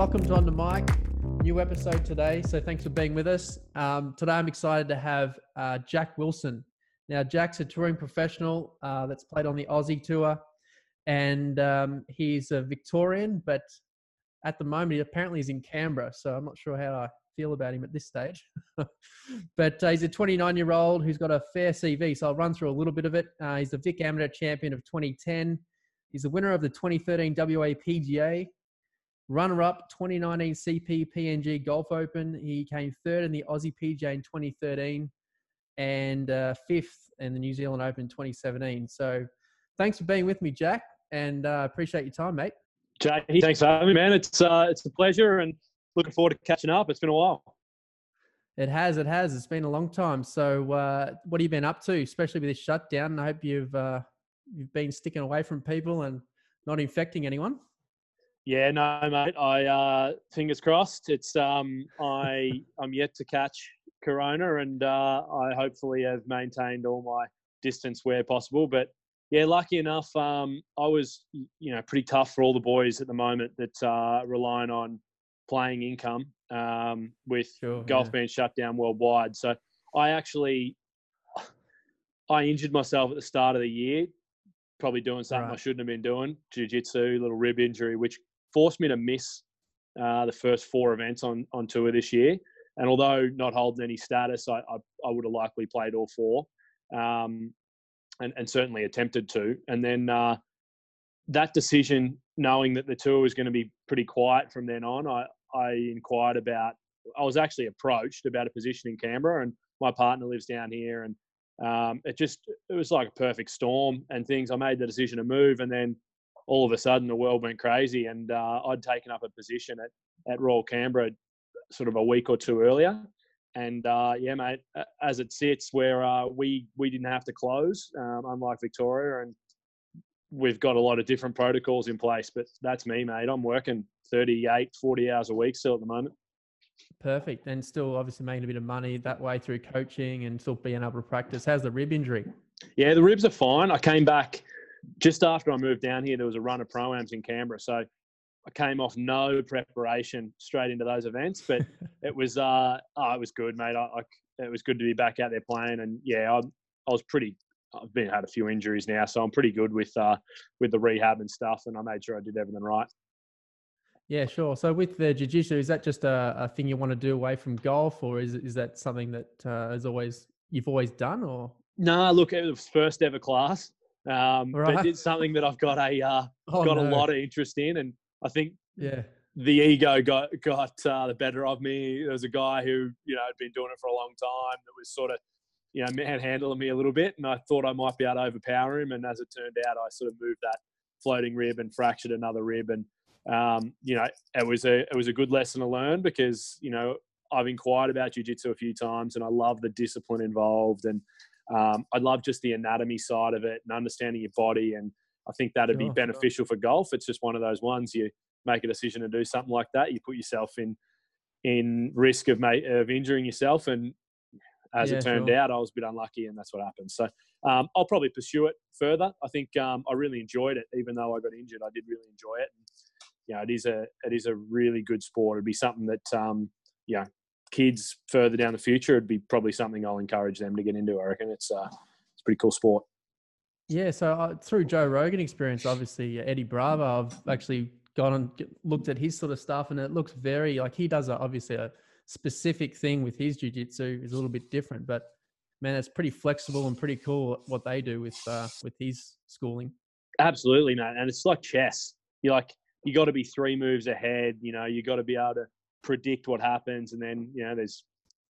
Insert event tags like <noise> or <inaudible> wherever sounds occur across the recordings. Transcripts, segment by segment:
welcome to On the Mic. New episode today, so thanks for being with us. Um, today, I'm excited to have uh, Jack Wilson. Now, Jack's a touring professional uh, that's played on the Aussie tour, and um, he's a Victorian, but at the moment, he apparently is in Canberra, so I'm not sure how I feel about him at this stage. <laughs> but uh, he's a 29 year old who's got a fair CV, so I'll run through a little bit of it. Uh, he's the Vic Amateur Champion of 2010. He's the winner of the 2013 WA PGA, runner up 2019 CP PNG Golf Open. He came third in the Aussie PGA in 2013 and uh, fifth in the New Zealand Open 2017. So thanks for being with me, Jack, and uh, appreciate your time, mate. Jay, thanks for having me, man. It's uh, it's a pleasure, and looking forward to catching up. It's been a while. It has, it has. It's been a long time. So, uh, what have you been up to, especially with this shutdown? I hope you've uh, you've been sticking away from people and not infecting anyone. Yeah, no, mate. I uh, fingers crossed. It's um, I I'm yet to catch corona, and uh, I hopefully have maintained all my distance where possible. But yeah, lucky enough, um, I was you know pretty tough for all the boys at the moment that uh, relying on playing income um, with sure, golf yeah. being shut down worldwide. So I actually <sighs> I injured myself at the start of the year, probably doing something right. I shouldn't have been doing, jiu-jitsu, little rib injury, which forced me to miss uh, the first four events on on tour this year. And although not holding any status, I I, I would have likely played all four, um, and and certainly attempted to. And then uh, that decision, knowing that the tour was going to be pretty quiet from then on, I I inquired about. I was actually approached about a position in Canberra, and my partner lives down here, and um, it just it was like a perfect storm and things. I made the decision to move, and then all of a sudden the world went crazy, and uh, I'd taken up a position at at Royal Canberra sort of a week or two earlier. And uh, yeah, mate, as it sits, where uh, we we didn't have to close, um, unlike Victoria, and we've got a lot of different protocols in place. But that's me, mate. I'm working 38, 40 hours a week still at the moment. Perfect, and still obviously making a bit of money that way through coaching and still being able to practice. How's the rib injury? Yeah, the ribs are fine. I came back just after I moved down here. There was a run of proams in Canberra, so I came off no preparation straight into those events, but <laughs> it was uh, oh, it was good, mate. I, I, it was good to be back out there playing, and yeah, I, I was pretty. I've been had a few injuries now, so I'm pretty good with uh, with the rehab and stuff, and I made sure I did everything right. Yeah, sure. So with the jiu-jitsu, is that just a, a thing you want to do away from golf, or is is that something that uh, is always you've always done, or? No, nah, look, it was first ever class, um, right. but it's something that I've got a uh, <laughs> oh, got no. a lot of interest in, and I think yeah, the ego got got uh, the better of me. There was a guy who you know had been doing it for a long time that was sort of you know manhandling me a little bit, and I thought I might be able to overpower him. And as it turned out, I sort of moved that floating rib and fractured another rib, and um, you know it was a it was a good lesson to learn because you know I've inquired about jiu-jitsu a few times, and I love the discipline involved, and um, I love just the anatomy side of it and understanding your body and I think that'd sure, be beneficial sure. for golf. It's just one of those ones you make a decision to do something like that, you put yourself in in risk of mate, of injuring yourself. And as yeah, it turned sure. out, I was a bit unlucky, and that's what happened. So um, I'll probably pursue it further. I think um, I really enjoyed it, even though I got injured. I did really enjoy it. And, you know, it is a it is a really good sport. It'd be something that um, you know kids further down the future. It'd be probably something I'll encourage them to get into. I reckon it's uh, it's a pretty cool sport. Yeah, so uh, through Joe Rogan experience, obviously Eddie Bravo, I've actually gone and looked at his sort of stuff, and it looks very like he does a, obviously a specific thing with his jujitsu is a little bit different, but man, it's pretty flexible and pretty cool what they do with uh, with his schooling. Absolutely, man, and it's like chess. You like you got to be three moves ahead. You know, you got to be able to predict what happens, and then you know there's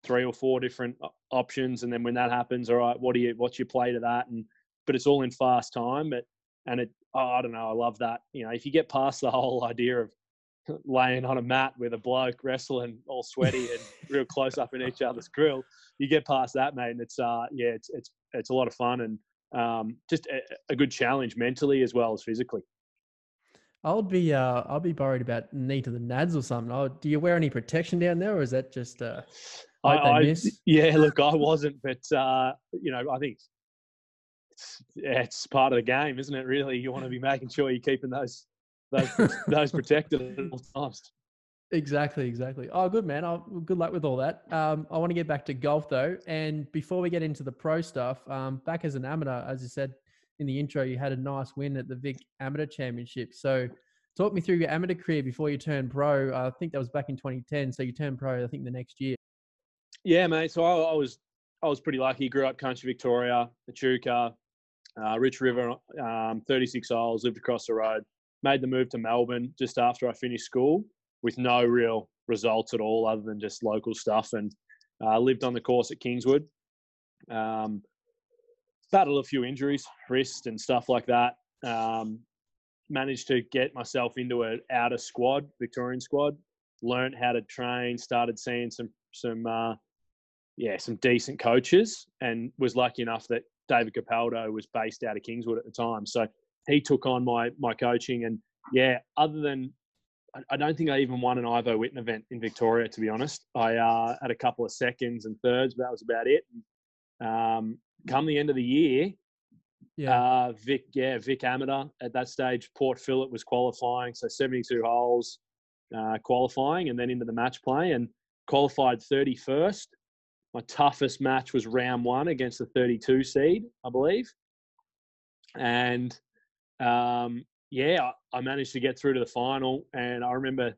three or four different options, and then when that happens, all right, what do you what's your play to that, and but it's all in fast time. But and it, oh, I don't know, I love that. You know, if you get past the <laughs> whole idea of <laughs> laying on a mat with a bloke wrestling all sweaty and <laughs> real close up in each other's grill, you get past that, mate, and it's uh, yeah, it's it's it's a lot of fun and um, just a, a good challenge mentally as well as physically. I'll be uh, I'll be worried about knee to the nads or something. Oh, do you wear any protection down there, or is that just uh, I, I <laughs> yeah, look, I wasn't, but uh, you know, I think yeah, it's part of the game, isn't it? Really, you want to be making sure you're keeping those those <laughs> those protected at all times. Exactly, exactly. Oh, good man. Oh, good luck with all that. Um, I want to get back to golf though, and before we get into the pro stuff, um, back as an amateur, as you said in the intro, you had a nice win at the Vic Amateur Championship. So, talk me through your amateur career before you turned pro. I think that was back in 2010. So you turned pro, I think, the next year. Yeah, mate. So I, I was I was pretty lucky. Grew up country Victoria, Echuca, uh, Rich River, um, 36 holes. Lived across the road. Made the move to Melbourne just after I finished school with no real results at all other than just local stuff and uh, lived on the course at Kingswood. Um, battled a few injuries, wrist and stuff like that. Um, managed to get myself into an outer squad, Victorian squad. Learned how to train. Started seeing some some uh, yeah some decent coaches, and was lucky enough that David Capaldo was based out of Kingswood at the time. So he took on my my coaching, and yeah, other than I don't think I even won an Ivo Whitton event in Victoria, to be honest. I uh, had a couple of seconds and thirds, but that was about it. Um, come the end of the year, yeah, uh, Vic, yeah, Vic Amateur at that stage, Port Phillip was qualifying, so 72 holes uh, qualifying, and then into the match play, and qualified 31st. My toughest match was round one against the 32 seed, I believe, and um, yeah, I managed to get through to the final, and I remember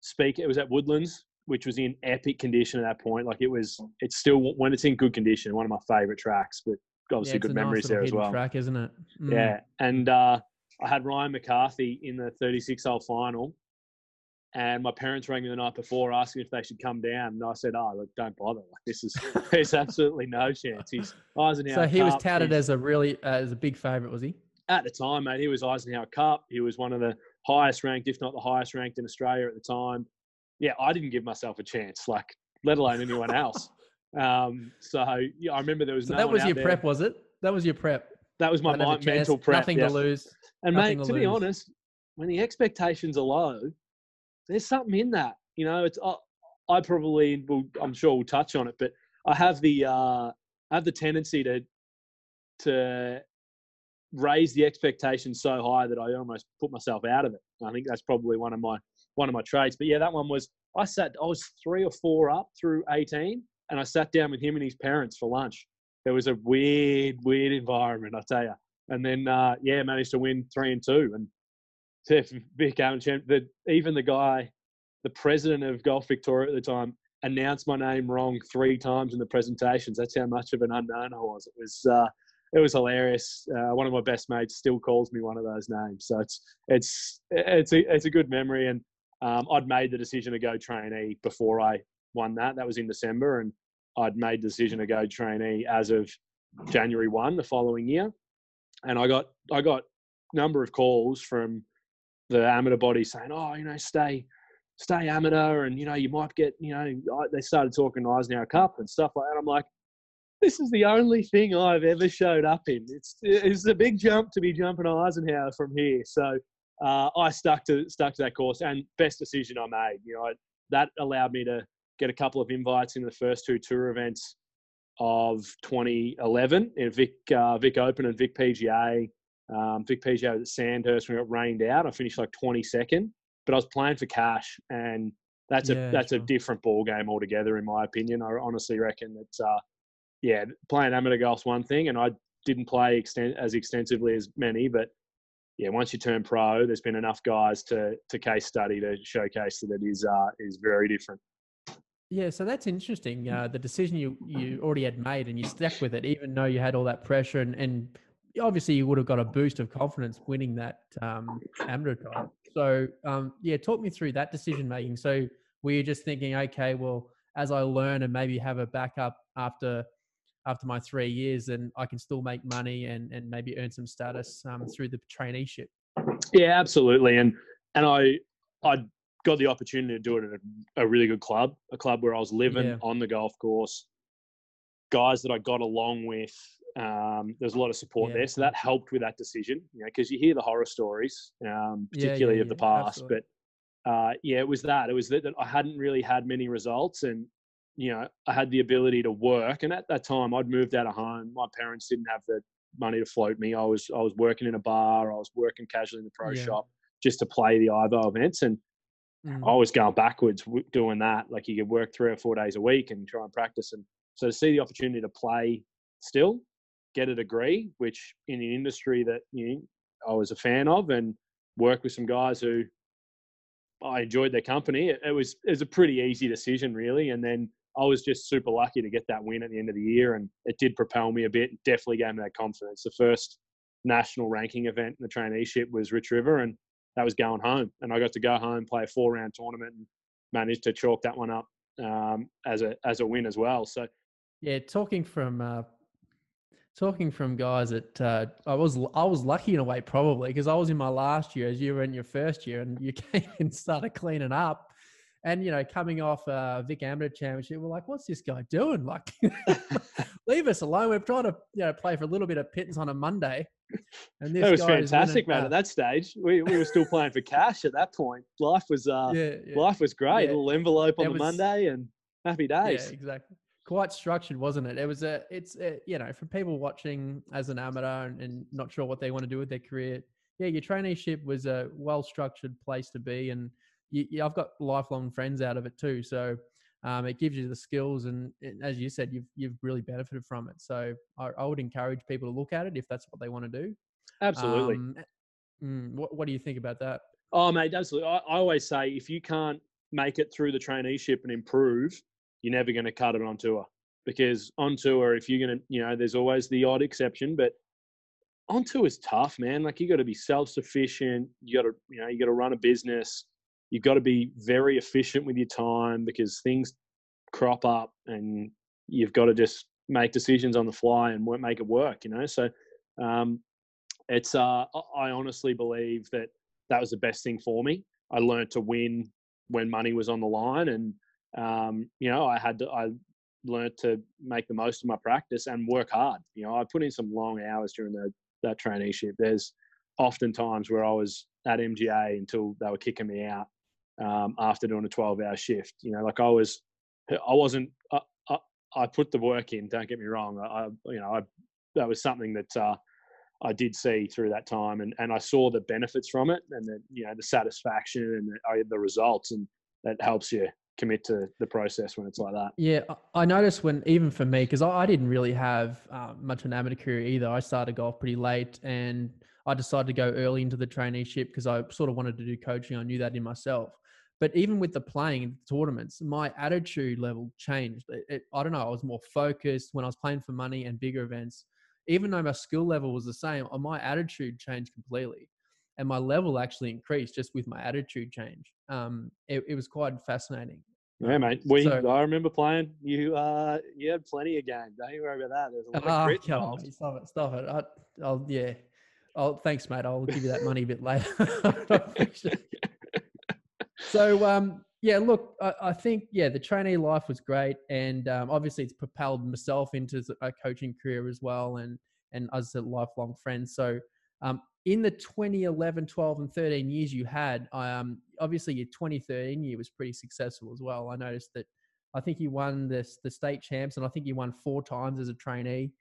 speak. It was at Woodlands, which was in epic condition at that point. Like it was, it's still when it's in good condition, one of my favorite tracks. But obviously, yeah, good memories nice there as well. Track, isn't it? Mm. Yeah, and uh, I had Ryan McCarthy in the 36 hole final, and my parents rang me the night before asking if they should come down, and I said, "Oh, look, don't bother. Like this is <laughs> there's absolutely no chance." He's Eisenhower. So he was touted as a really uh, as a big favorite, was he? at the time, mate, he was Eisenhower Cup. He was one of the highest ranked, if not the highest ranked in Australia at the time. Yeah, I didn't give myself a chance, like let alone anyone else. <laughs> Um, so yeah, I remember there was so no that was your there. prep, was it? That was your prep. That was my mind, mental prep. Nothing yeah. to lose. And nothing mate, to, to be honest, when the expectations are low, there's something in that. You know, it's I, I probably will. I'm sure we'll touch on it, but I have the uh, I have the tendency to to raise the expectations so high that I almost put myself out of it. I think that's probably one of my one of my trades. But yeah, that one was I sat I was three or four up through 18 and I sat down with him and his parents for lunch. It was a weird, weird environment, I tell you. And then uh, yeah, managed to win three and two and <laughs> became even the guy, the president of Golf Victoria at the time, announced my name wrong three times in the presentations. That's how much of an unknown I was. It was uh, it was hilarious. Uh, one of my best mates still calls me one of those names, so it's it's it's a, it's a good memory. And um, I'd made the decision to go trainee before I won that. That was in December, and I'd made the decision to go trainee as of January one the following year. And I got I got number of calls from the amateur body saying, "Oh, you know, stay." Stay amateur, and you know you might get. You know, they started talking Eisenhower Cup and stuff like that. I'm like, this is the only thing I've ever showed up in. It's it's a big jump to be jumping Eisenhower from here. So uh, I stuck to stuck to that course, and best decision I made. You know that allowed me to get a couple of invites in the first two tour events of 2011 in Vic uh, Vic Open and Vic PGA. Um, Vic PGA was at Sandhurst when it rained out. I finished like 22nd, but I was playing for cash, and that's yeah, a that's sure. a different ball game altogether, in my opinion. I honestly reckon that uh, yeah, playing amateur golf's one thing, and I didn't play exten- as extensively as many, but yeah, once you turn pro, there's been enough guys to to case study to showcase that it is uh, is very different. Yeah, so that's interesting. Uh, the decision you you already had made, and you stuck with it, even though you had all that pressure, and, and obviously you would have got a boost of confidence winning that um, amateur title. So um, yeah, talk me through that decision making. So were you just thinking, okay, well, as I learn and maybe have a backup after after my three years, then I can still make money and, and maybe earn some status um, through the traineeship. Yeah, absolutely. And and I I got the opportunity to do it at a, a really good club, a club where I was living yeah. on the golf course, guys that I got along with. Um, there's a lot of support yeah. there, so that helped with that decision. You know, because you hear the horror stories, um, particularly yeah, of the past. Absolutely. But uh, yeah, it was that. It was that, that I hadn't really had many results, and you know, I had the ability to work. And at that time, I'd moved out of home. My parents didn't have the money to float me. I was I was working in a bar. I was working casually in the pro yeah. shop just to play the Ivo events. And mm. I was going backwards doing that. Like you could work three or four days a week and try and practice. And so to see the opportunity to play still, get a degree, which in an industry that you know, I was a fan of, and work with some guys who I enjoyed their company. It, it was it was a pretty easy decision, really. And then I was just super lucky to get that win at the end of the year, and it did propel me a bit. Definitely gave me that confidence. The first national ranking event in the traineeship was Rich River, and that was going home. And I got to go home, play a four round tournament, and managed to chalk that one up um, as a as a win as well. So, yeah, talking from uh, talking from guys that uh, I was I was lucky in a way probably because I was in my last year as you were in your first year, and you <laughs> came and started cleaning up and you know, coming off uh, Vic Amateur Championship, we're like, "What's this guy doing? Like, <laughs> leave us alone. We're trying to you know play for a little bit of pittance on a Monday." And this that was fantastic, man. Uh, at that stage, we, we were still playing for cash at that point. Life was uh, yeah, yeah. life was great. Yeah. A little envelope on it the was, Monday and happy days. Yeah, exactly. Quite structured, wasn't it? It was a. It's a, you know, for people watching as an amateur and, and not sure what they want to do with their career. Yeah, your traineeship was a well structured place to be and you, you, I've got lifelong friends out of it too. So um, it gives you the skills, and, and, as you said, you've you've really benefited from it. So I, I, would encourage people to look at it if that's what they want to do. Absolutely. Um, mm, what What do you think about that? Oh, mate, absolutely. I, I always say if you can't make it through the traineeship and improve, you're never going to cut it on tour. Because on tour, if you're going to, you know, there's always the odd exception, but on tour is tough, man. Like you got to be self sufficient. You got to, you know, you got to run a business you've got to be very efficient with your time because things crop up and you've got to just make decisions on the fly and make it work you know? So um, it's uh, i honestly believe that that was the best thing for me. I learned to win when money was on the line and um, you know i had to i learned to make the most of my practice and work hard you know? I put in some long hours during the, that traineeship. There's often times where i was at mga until they were kicking me out um, after doing a 12 hour shift. You know, like I was, I wasn't, I, I, I, put the work in, don't get me wrong. I, you know, I, that was something that uh, I did see through that time and, and I saw the benefits from it and the, you know, the satisfaction and the, the results and that helps you commit to the process when it's like that. Yeah, I noticed when even for me because I, I, didn't really have um, much of an amateur career either. I started golf pretty late, and I decided to go early into the traineeship because I sort of wanted to do coaching. I knew that in myself. But even with the playing in tournaments, my attitude level changed. It, it, I don't know. I was more focused when I was playing for money and bigger events. Even though my skill level was the same, uh, my attitude changed completely, and my level actually increased just with my attitude change. Um, it, it was quite fascinating. Yeah, mate. We so, I remember playing. You uh, you had plenty of games. Don't you worry about that. There's a lot uh, of grit involved. Stop it. Stop it. I, will yeah. Oh, thanks, mate. I'll give you that money a bit later. <laughs> so um, yeah, look, I, I, think yeah, the trainee life was great, and um, obviously it's propelled myself into a coaching career as well, and and as a lifelong friend. So um, in the 2011, 12, and 13 years you had, um, obviously your 2013 year was pretty successful as well. I noticed that I think you won the the state champs, and I think you won four times as a trainee.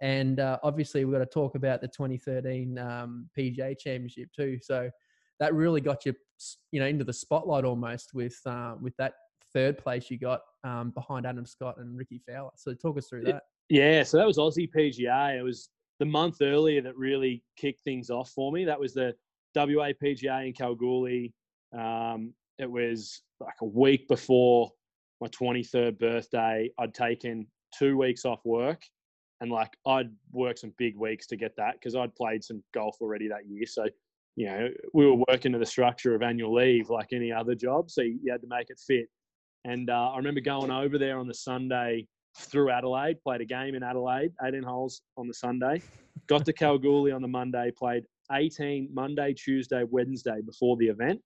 And uh, obviously, we've got to talk about the 2013 um, PGA Championship too. So that really got you, you know, into the spotlight almost with uh, with that third place you got um, behind Adam Scott and Rickie Fowler. So talk us through that. Yeah, so that was Aussie PGA. It was the month earlier that really kicked things off for me. That was the WA PGA in Kalgoorlie. Um, it was like a week before my 23rd birthday. I'd taken two weeks off work and like I'd worked some big weeks to get that because I'd played some golf already that year. So you know, we were working to the structure of annual leave like any other job, so you had to make it fit. And uh, I remember going over there on the Sunday through Adelaide, played a game in Adelaide, 18 holes on the Sunday, got to Kalgoorlie on the Monday, played 18 Monday, Tuesday, Wednesday before the event.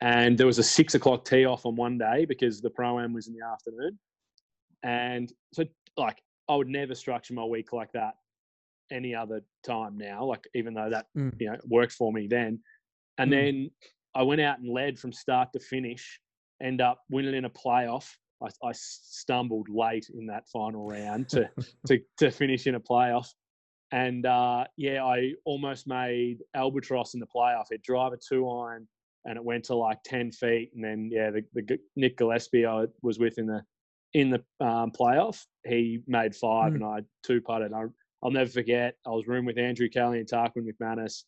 And there was a six o'clock tee off on one day because the pro am was in the afternoon. And so, like, I would never structure my week like that any other time now. Like even though that mm. you know worked for me then, and mm. then I went out and led from start to finish. End up winning in a playoff. I, I stumbled late in that final round to <laughs> to to finish in a playoff, and uh, yeah, I almost made albatross in the playoff. It drive a two iron and it went to like ten feet, and then yeah, the, the Nick Gillespie I was with in the in the um, playoff, he made five, Mm. and I two putted. I, I'll never forget. I was room with Andrew Kelly and Tarquin McManus.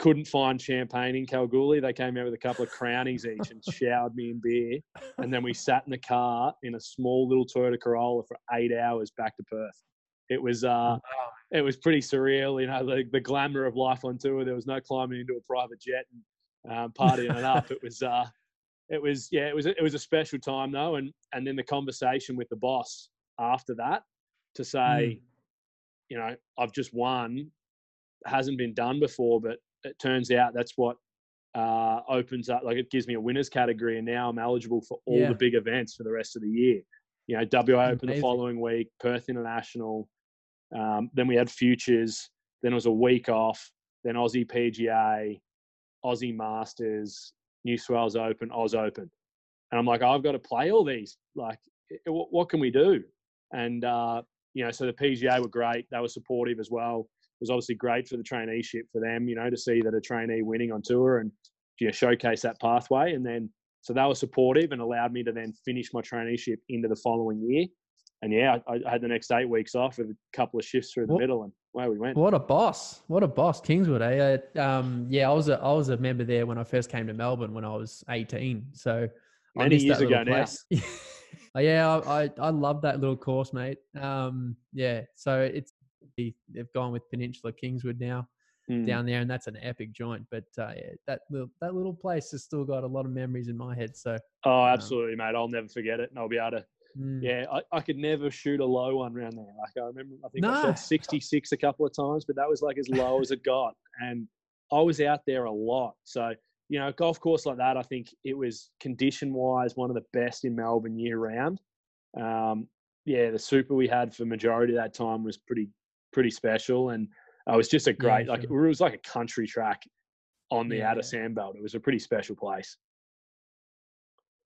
Couldn't find champagne in Kalgoorlie. They came out with a couple of crownies each and showered me in beer. And then we sat in the car in a small little Toyota Corolla for eight hours back to Perth. It was uh, it was pretty surreal. You know, the, the glamour of life on tour. There was no climbing into a private jet and um, partying it up. It was uh, it was yeah, it was it was a special time though. And and then the conversation with the boss after that to say, you know, I've just won, hasn't been done before, but it turns out that's what uh, opens up. Like it gives me a winners category, and now I'm eligible for all Yeah. the big events for the rest of the year. You know, WA Open the following week, Perth International. Um, then we had futures. Then it was a week off. Then Aussie PGA, Aussie Masters, New South Wales Open, Oz Open, and I'm like, I've got to play all these. Like, what, what can we do? And uh, you know, so the PGA were great. They were supportive as well. It was obviously great for the traineeship for them, you know, to see that a trainee winning on tour and you know, showcase that pathway. And then, so they were supportive and allowed me to then finish my traineeship into the following year. And yeah, I, I had the next eight weeks off with a couple of shifts through the What- middle, and away we went. What a boss! What a boss, Kingswood. Eh? Uh, um, yeah, I was a I was a member there when I first came to Melbourne when I was eighteen. So Many years ago now. place. Uh, <laughs> yeah, I, I I love that little course, mate. Um, yeah, so it's they've gone with Peninsula Kingswood now Mm. down there, and that's an epic joint. But uh, yeah, that little that little place has still got a lot of memories in my head. So Oh, absolutely, mate. I'll never forget it, and I'll be able to. mm, Yeah, I, I could never shoot a low one around there. Like I remember, I think I shot 66 a couple of times, but that was like as low as it got, and I was out there a lot. So you know, a golf course like that, I think it was condition wise one of the best in Melbourne year round. Um, yeah, the super we had for majority of that time was pretty pretty special, and uh, it was just a great like sure. it was like a country track on the Yeah, outer yeah. sandbelt. It was a pretty special place.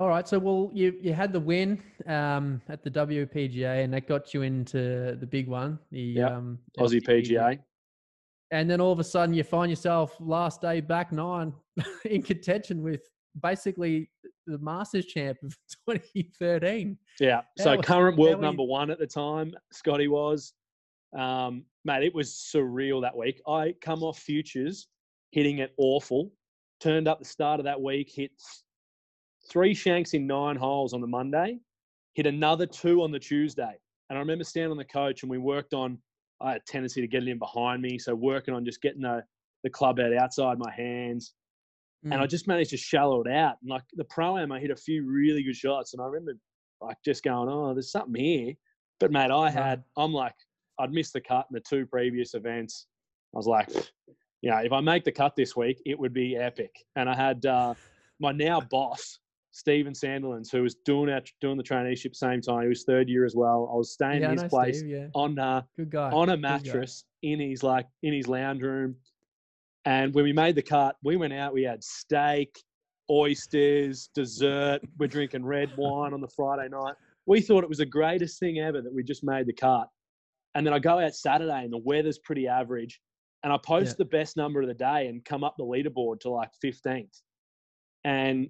All right, so well, you you had the win um, at the WPGA, and that got you into the big one, the Yep, um, Aussie PGA. And then all of a sudden, you find yourself last day back nine <laughs> in contention with basically the Masters champ of <laughs> 2013. Yeah. How So was- current world you- number one at the time, Scotty was. Um, mate, it was surreal that week. I come off futures, hitting it awful. Turned up the start of that week, hit three shanks in nine holes on the Monday, hit another two on the Tuesday. And I remember standing on the coach and we worked on. I had a tendency to get it in behind me, so working on just getting the the club head outside my hands and I Mm. just managed to shallow it out. And like the pro am, I hit a few really good shots, and I remember like just going, "Oh, there's something here." But mate, I had, I'm like, I'd missed the cut in the two previous events. I was like, you know, if I make the cut this week, it would be epic. And I had uh, my now boss, Stephen Sandilands, who was doing our, doing the traineeship at the same time. He was third year as well. I was staying yeah, in his place Steve, yeah, on uh, good guy. on a mattress in his like in his lounge room. And when we made the cut, we went out. We had steak, oysters, dessert. We're drinking red <laughs> wine on the Friday night. We thought it was the greatest thing ever that we just made the cut. And then I go out Saturday and the weather's pretty average. And I post Yeah. the best number of the day and come up the leaderboard to like 15th. And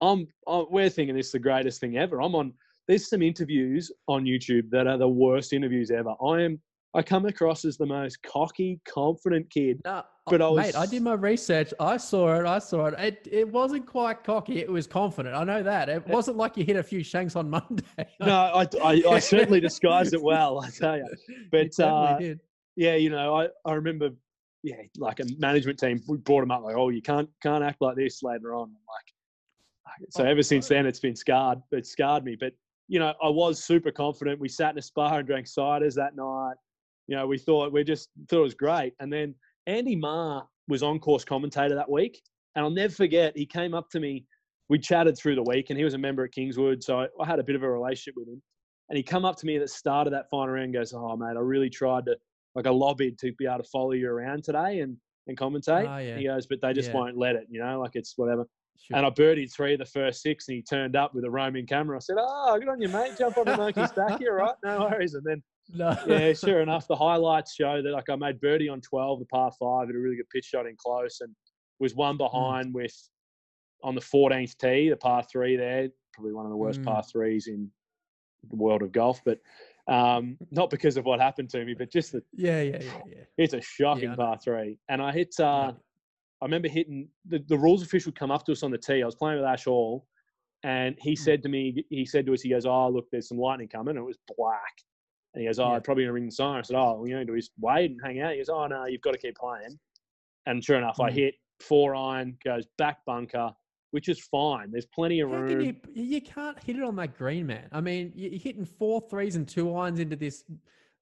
I'm, I'm we're thinking this is the greatest thing ever. I'm on. There's some interviews on YouTube that are the worst interviews ever. I am. I come across as the most cocky, confident kid. No, But I was, mate, I did my research. I saw it. I saw it. It it wasn't quite cocky. It was confident. I know that. It wasn't like you hit a few shanks on <laughs> Monday. No, I, I, I <laughs> certainly disguised it well. I tell you. You But definitely uh, yeah, you know, I, I remember, yeah, like a management team, we brought him up like, oh, you can't can't act like this later on. I'm like, so Oh, ever since then, it's been scarred. It scarred me. But you know, I was super confident. We sat in a spa and drank ciders that night. You know, we thought we just thought it was great. And then Andy Marr was on course commentator that week, and I'll never forget. He came up to me. We chatted through the week, and he was a member at Kingswood, so I, I had a bit of a relationship with him. And he come up to me at the start of that final round, and goes, "Oh, mate, I really tried to like I lobbied to be able to follow you around today and and commentate." Ah, yeah. He goes, "But they just Yeah. won't let it, you know, like it's whatever." Sure. And I birdied three of the first six, and he turned up with a roaming camera. I said, "Oh, good on you, mate. Jump on the <laughs> monkey's back here, right, No worries." And then, no. yeah, sure enough, the highlights show that like I made birdie on twelve, the par five, had a really good pitch shot in close, and was Hmm. one behind with on the 14th tee, the par three there, probably one of the worst Mm. par threes in the world of golf, but um, not because of what happened to me, but just that Yeah, yeah, yeah, yeah. it's a shocking know. par three. And I hit, uh, No. I remember hitting the, the rules official come up to us on the tee. I was playing with Ash Hall, and he Mm. said to me, he said to us, he goes, "Oh, look, there's some lightning coming," and it was black. And he goes, "Oh, Yeah. Probably gonna ring the siren." I said, "Oh, you know, do we wait and hang out?" He goes, "Oh no, you've got to keep playing." And sure enough, I Mm. hit four iron, goes back bunker, which is fine. There's plenty of How room. can you? You can't hit it on that green, man. I mean, you- you're hitting four threes and two irons into this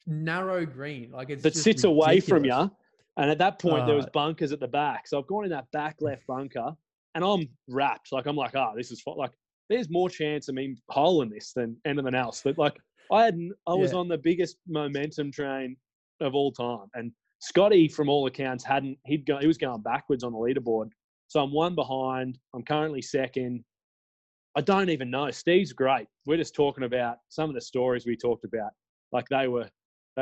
narrow green. Like it's that sits away from you. And at that point, there was Uh, bunkers at the back. So I've gone in that back left bunker, and I'm wrapped. Like I'm like, ah, this is fine. like there's more chance of me holing this than anything else. But like I had, I was Yeah. on the biggest momentum train of all time, and Scotty, from all accounts, hadn't he'd go he was going backwards on the leaderboard. So I'm one behind. I'm currently second. I don't even know. Steve's great. We're just talking about some of the stories we talked about. Like they were,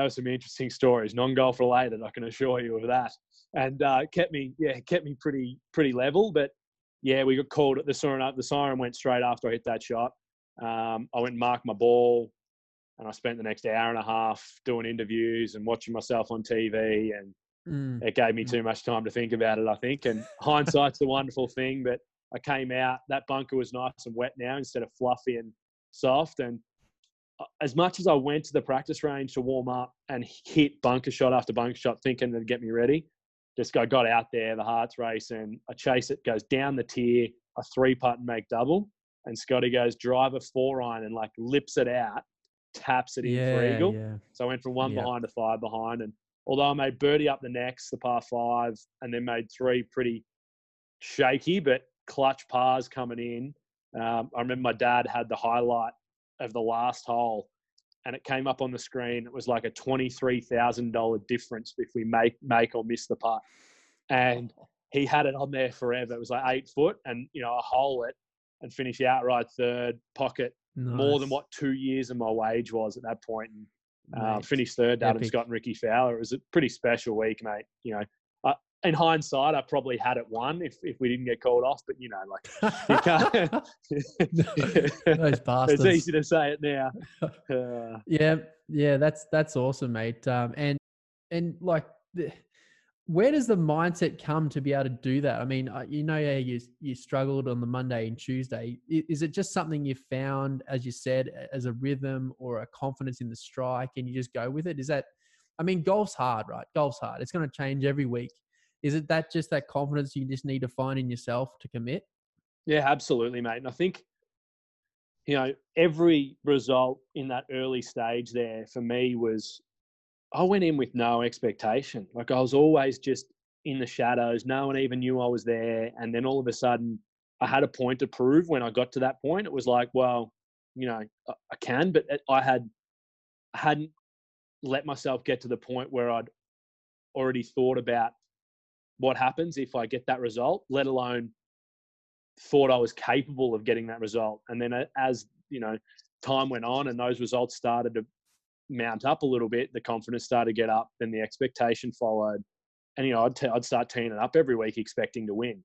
were some interesting stories, non-golf related. I can assure you of that. And uh, kept me, yeah, kept me pretty, pretty level. But yeah, we got called at the siren. The siren went straight after I hit that shot. Um, I went and marked my ball, and I spent the next hour and a half doing interviews and watching myself on TV and Mm. it gave me Mm. too much time to think about it, I think. And hindsight's the wonderful thing, but I came out, that bunker was nice and wet now instead of fluffy and soft. And uh, as much as I went to the practice range to warm up and hit bunker shot after bunker shot, thinking it'd get me ready, just I got out there, the heart's racing. I chase it, goes down the tier, a three putt and make double. And Scotty goes drive a four iron and like lips it out, taps it in for eagle. yeah. So I went from one behind to five behind. And although I made birdie up the next, the par five, and then made three pretty shaky but clutch pars coming in. Um, I remember my dad had the highlight of the last hole, and it came up on the screen. It was like a twenty-three thousand dollar difference if we make make or miss the putt, and he had it on there forever. It was like eight foot, and you know, a hole it and finish outright third, pocket more than what two years of my wage was at that point, and uh, finished third Adam Scott and Rickie Fowler. It was a pretty special week, mate. You know, in hindsight, I probably had it won if, if we didn't get called off. But you know, like. <laughs> Those bastards. <laughs> it's easy to say it now. <laughs> Uh, Yeah, yeah, that's that's awesome, mate. Um, and and like, the, where does the mindset come to be able to do that? I mean, uh, you know, yeah, you you struggled on the Monday and Tuesday. Is it just something you found, as you said, as a rhythm or a confidence in the strike, and you just go with it? Is that? I mean, golf's hard, right? Golf's hard. It's going to change every week. Is it that just that confidence you just need to find in yourself to commit? Yeah, absolutely, mate. And I think, you know, every result in that early stage there for me was I went in with no expectation. Like I was always just in the shadows. No one even knew I was there. And then all of a sudden, I had a point to prove when I got to that point. It was like, well, you know, I can, but I had, I hadn't let myself get to the point where I'd already thought about what happens if I get that result, let alone thought I was capable of getting that result. And then as you know, time went on and those results started to mount up a little bit, the confidence started to get up, then the expectation followed. And you know, I'd, t- I'd start teeing it up every week, expecting to win.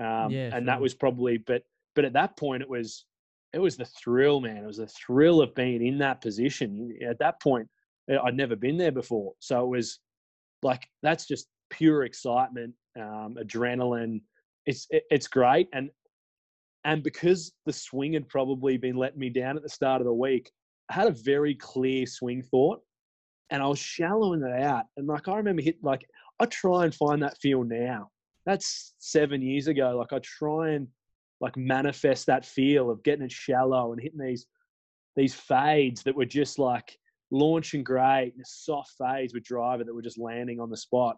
Um, Yeah, and that was probably, but but at that point, it was it was the thrill, man. It was the thrill of being in that position. At that point, eh, I'd never been there before, so it was like that's just pure excitement, um, adrenaline. It's it, it's great, and and because the swing had probably been letting me down at the start of the week, I had a very clear swing thought, and I was shallowing it out. And like I remember hit like I try and find that feel now. That's seven years ago. Like I try and like manifest that feel of getting it shallow and hitting these these fades that were just like launching great, and soft fades with driver that were just landing on the spot.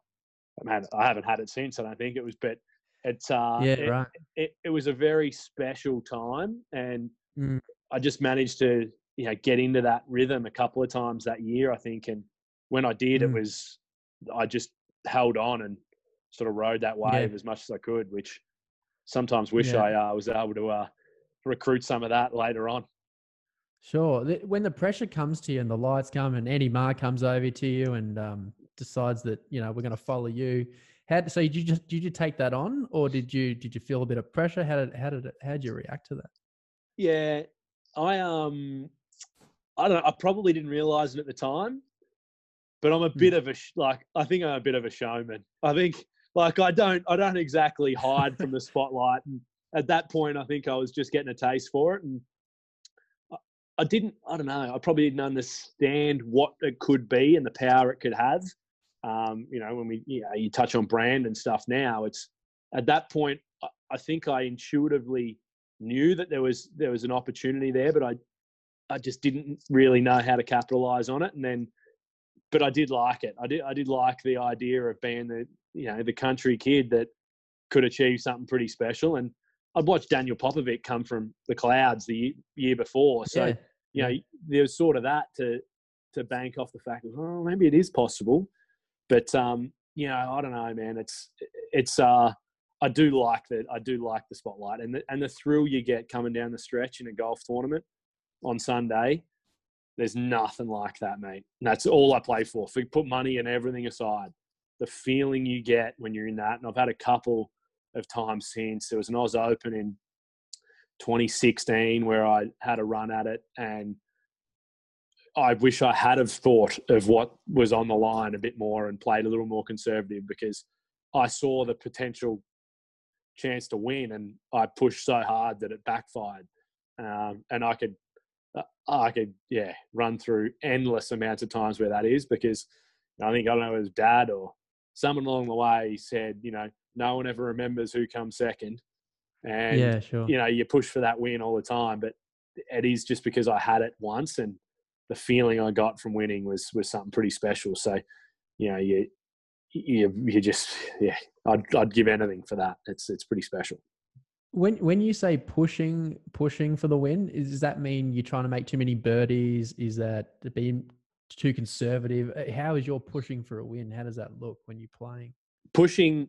Man, I haven't had it since. and I don't think it was, but it's uh, yeah, it, right. it, it was a very special time and Mm. I just managed to you know get into that rhythm a couple of times that year I think and when I did it Mm. was I just held on and sort of rode that wave as much as I could which sometimes wish Yeah. I uh, was able to uh, recruit some of that later on Sure. When the pressure comes to you and the lights come and Eddie Marr comes over to you and um, decides that, you know, we're going to follow you, How so? Did you just did you take that on, or did you did you feel a bit of pressure? How did how did it, how did you react to that? Yeah, I um, I don't know. I probably didn't realize it at the time, but I'm a Hmm. bit of a like. I think I'm a bit of a showman. I think like I don't I don't exactly hide from the spotlight. And at that point, I think I was just getting a taste for it, and I, I didn't. I don't know. I probably didn't understand what it could be and the power it could have. Um, you know, when we you know you touch on brand and stuff now, it's at that point. I, think I intuitively knew that there was there was an opportunity there, but I I just didn't really know how to capitalize on it. And then, but I did like it. I did I did like the idea of being the you know the country kid that could achieve something pretty special. And I'd watched Daniel Popovic come from the clouds the year, year before, so yeah. you know there was sort of that to to bank off the fact of oh maybe it is possible. But um, you know I don't know, man. It's it's uh I do like that. I do like the spotlight and the, and the thrill you get coming down the stretch in a golf tournament on Sunday. There's nothing like that, mate. And that's all I play for. If we put money and everything aside, the feeling you get when you're in that. And I've had a couple of times since. There was an Oz Open in 2016 where I had a run at it, and I wish I had have thought of what was on the line a bit more and played a little more conservative because I saw the potential chance to win, and I pushed so hard that it backfired. Um, and I could, uh, I could, yeah, run through endless amounts of times where that is because I think I don't know it was dad or someone along the way said, you know, no one ever remembers who comes second, and yeah, sure. you know you push for that win all the time, but it is just because I had it once and the feeling I got from winning was was something pretty special. So, you know, you you you just <laughs> yeah, I'd I'd give anything for that. It's it's pretty special. When when you say pushing pushing for the win, is, does that mean you're trying to make too many birdies? Is that being too conservative? How is your pushing for a win? How does that look when you're playing? Pushing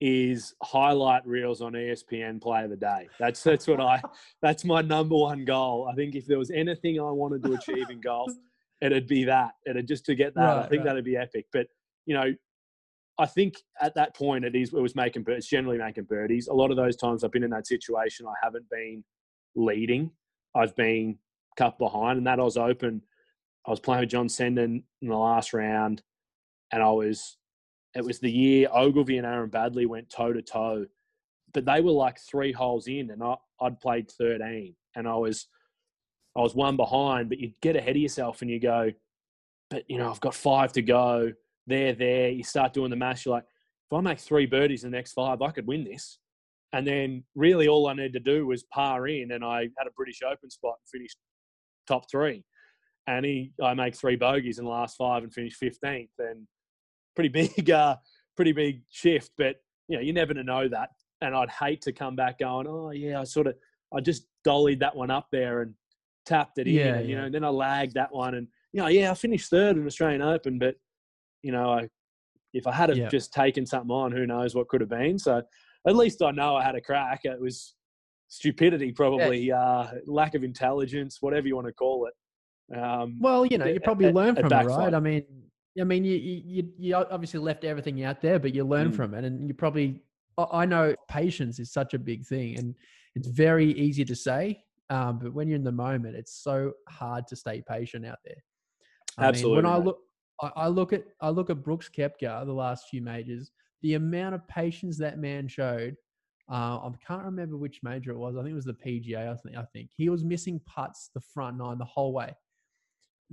is highlight reels on ESPN Play of the Day. That's that's what I <laughs> that's my number one goal. I think if there was anything I wanted to achieve in golf, <laughs> it'd be that. It'd just to get that. I think right. that'd be epic. But you know, I think at that point it is it was making birdies, generally making birdies. A lot of those times I've been in that situation, I haven't been leading. I've been couple behind, and that I was open. I was playing with John Senden in the last round, and I was. It was the year Ogilvy and Aaron Baddeley went toe to toe, but they were like three holes in, and I, I'd played thirteen, and I was, I was one behind. But you get ahead of yourself, and you go, but you know I've got five to go. They're there. You start doing the math. You're like, if I make three birdies in the next five, I could win this. And then really all I needed to do was par in, and I had a British Open spot and finished top three. And he, I make three bogeys in the last five and finished fifteenth. And pretty big, <laughs> uh, pretty big shift. But you know, you never know that. And I'd hate to come back going, oh yeah, I sort of, I just dollied that one up there and tapped it in. Yeah, and, you yeah. know, and then I lagged that one, and you know, yeah, I finished third in Australian Open, but you know, I, if I had have Yeah. just taken something on, who knows what could have been. So at least I know I had a crack. It was stupidity, probably, uh, lack of intelligence, whatever you want to call it. Um, Well, you know, you probably learn from it, right? I mean, I mean, you you you- obviously left everything out there, but you learn Mm. from it, and you probably. I I know patience is such a big thing, and it's very easy to say, um, but when you're in the moment, it's so hard to stay patient out there. I Absolutely, Mean, when I look, I, I look at I look at Brooks Koepka the last few majors. The amount of patience that man showed. Uh, I can't remember which major it was. I think it was the PGA. I think I think he was missing putts the front nine the whole way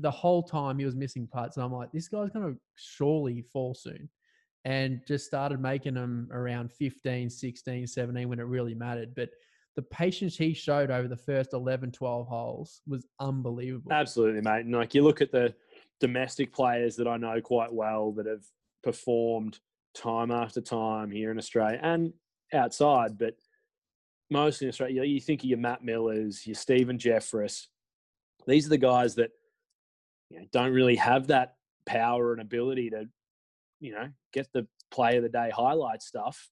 the whole time he was missing putts. And I'm like, this guy's going to surely fall soon. And just started making them around 15, 16, 17 when it really mattered. But the patience he showed over the first 11, 12 holes was unbelievable. Absolutely, mate. And like you look at the domestic players that I know quite well that have performed time after time here in Australia and outside, but mostly in Australia. You, think of your Matt Millars, your Steven Jeffress. These are the guys that you know, don't really have that power and ability to, you know, get the play of the day highlight stuff,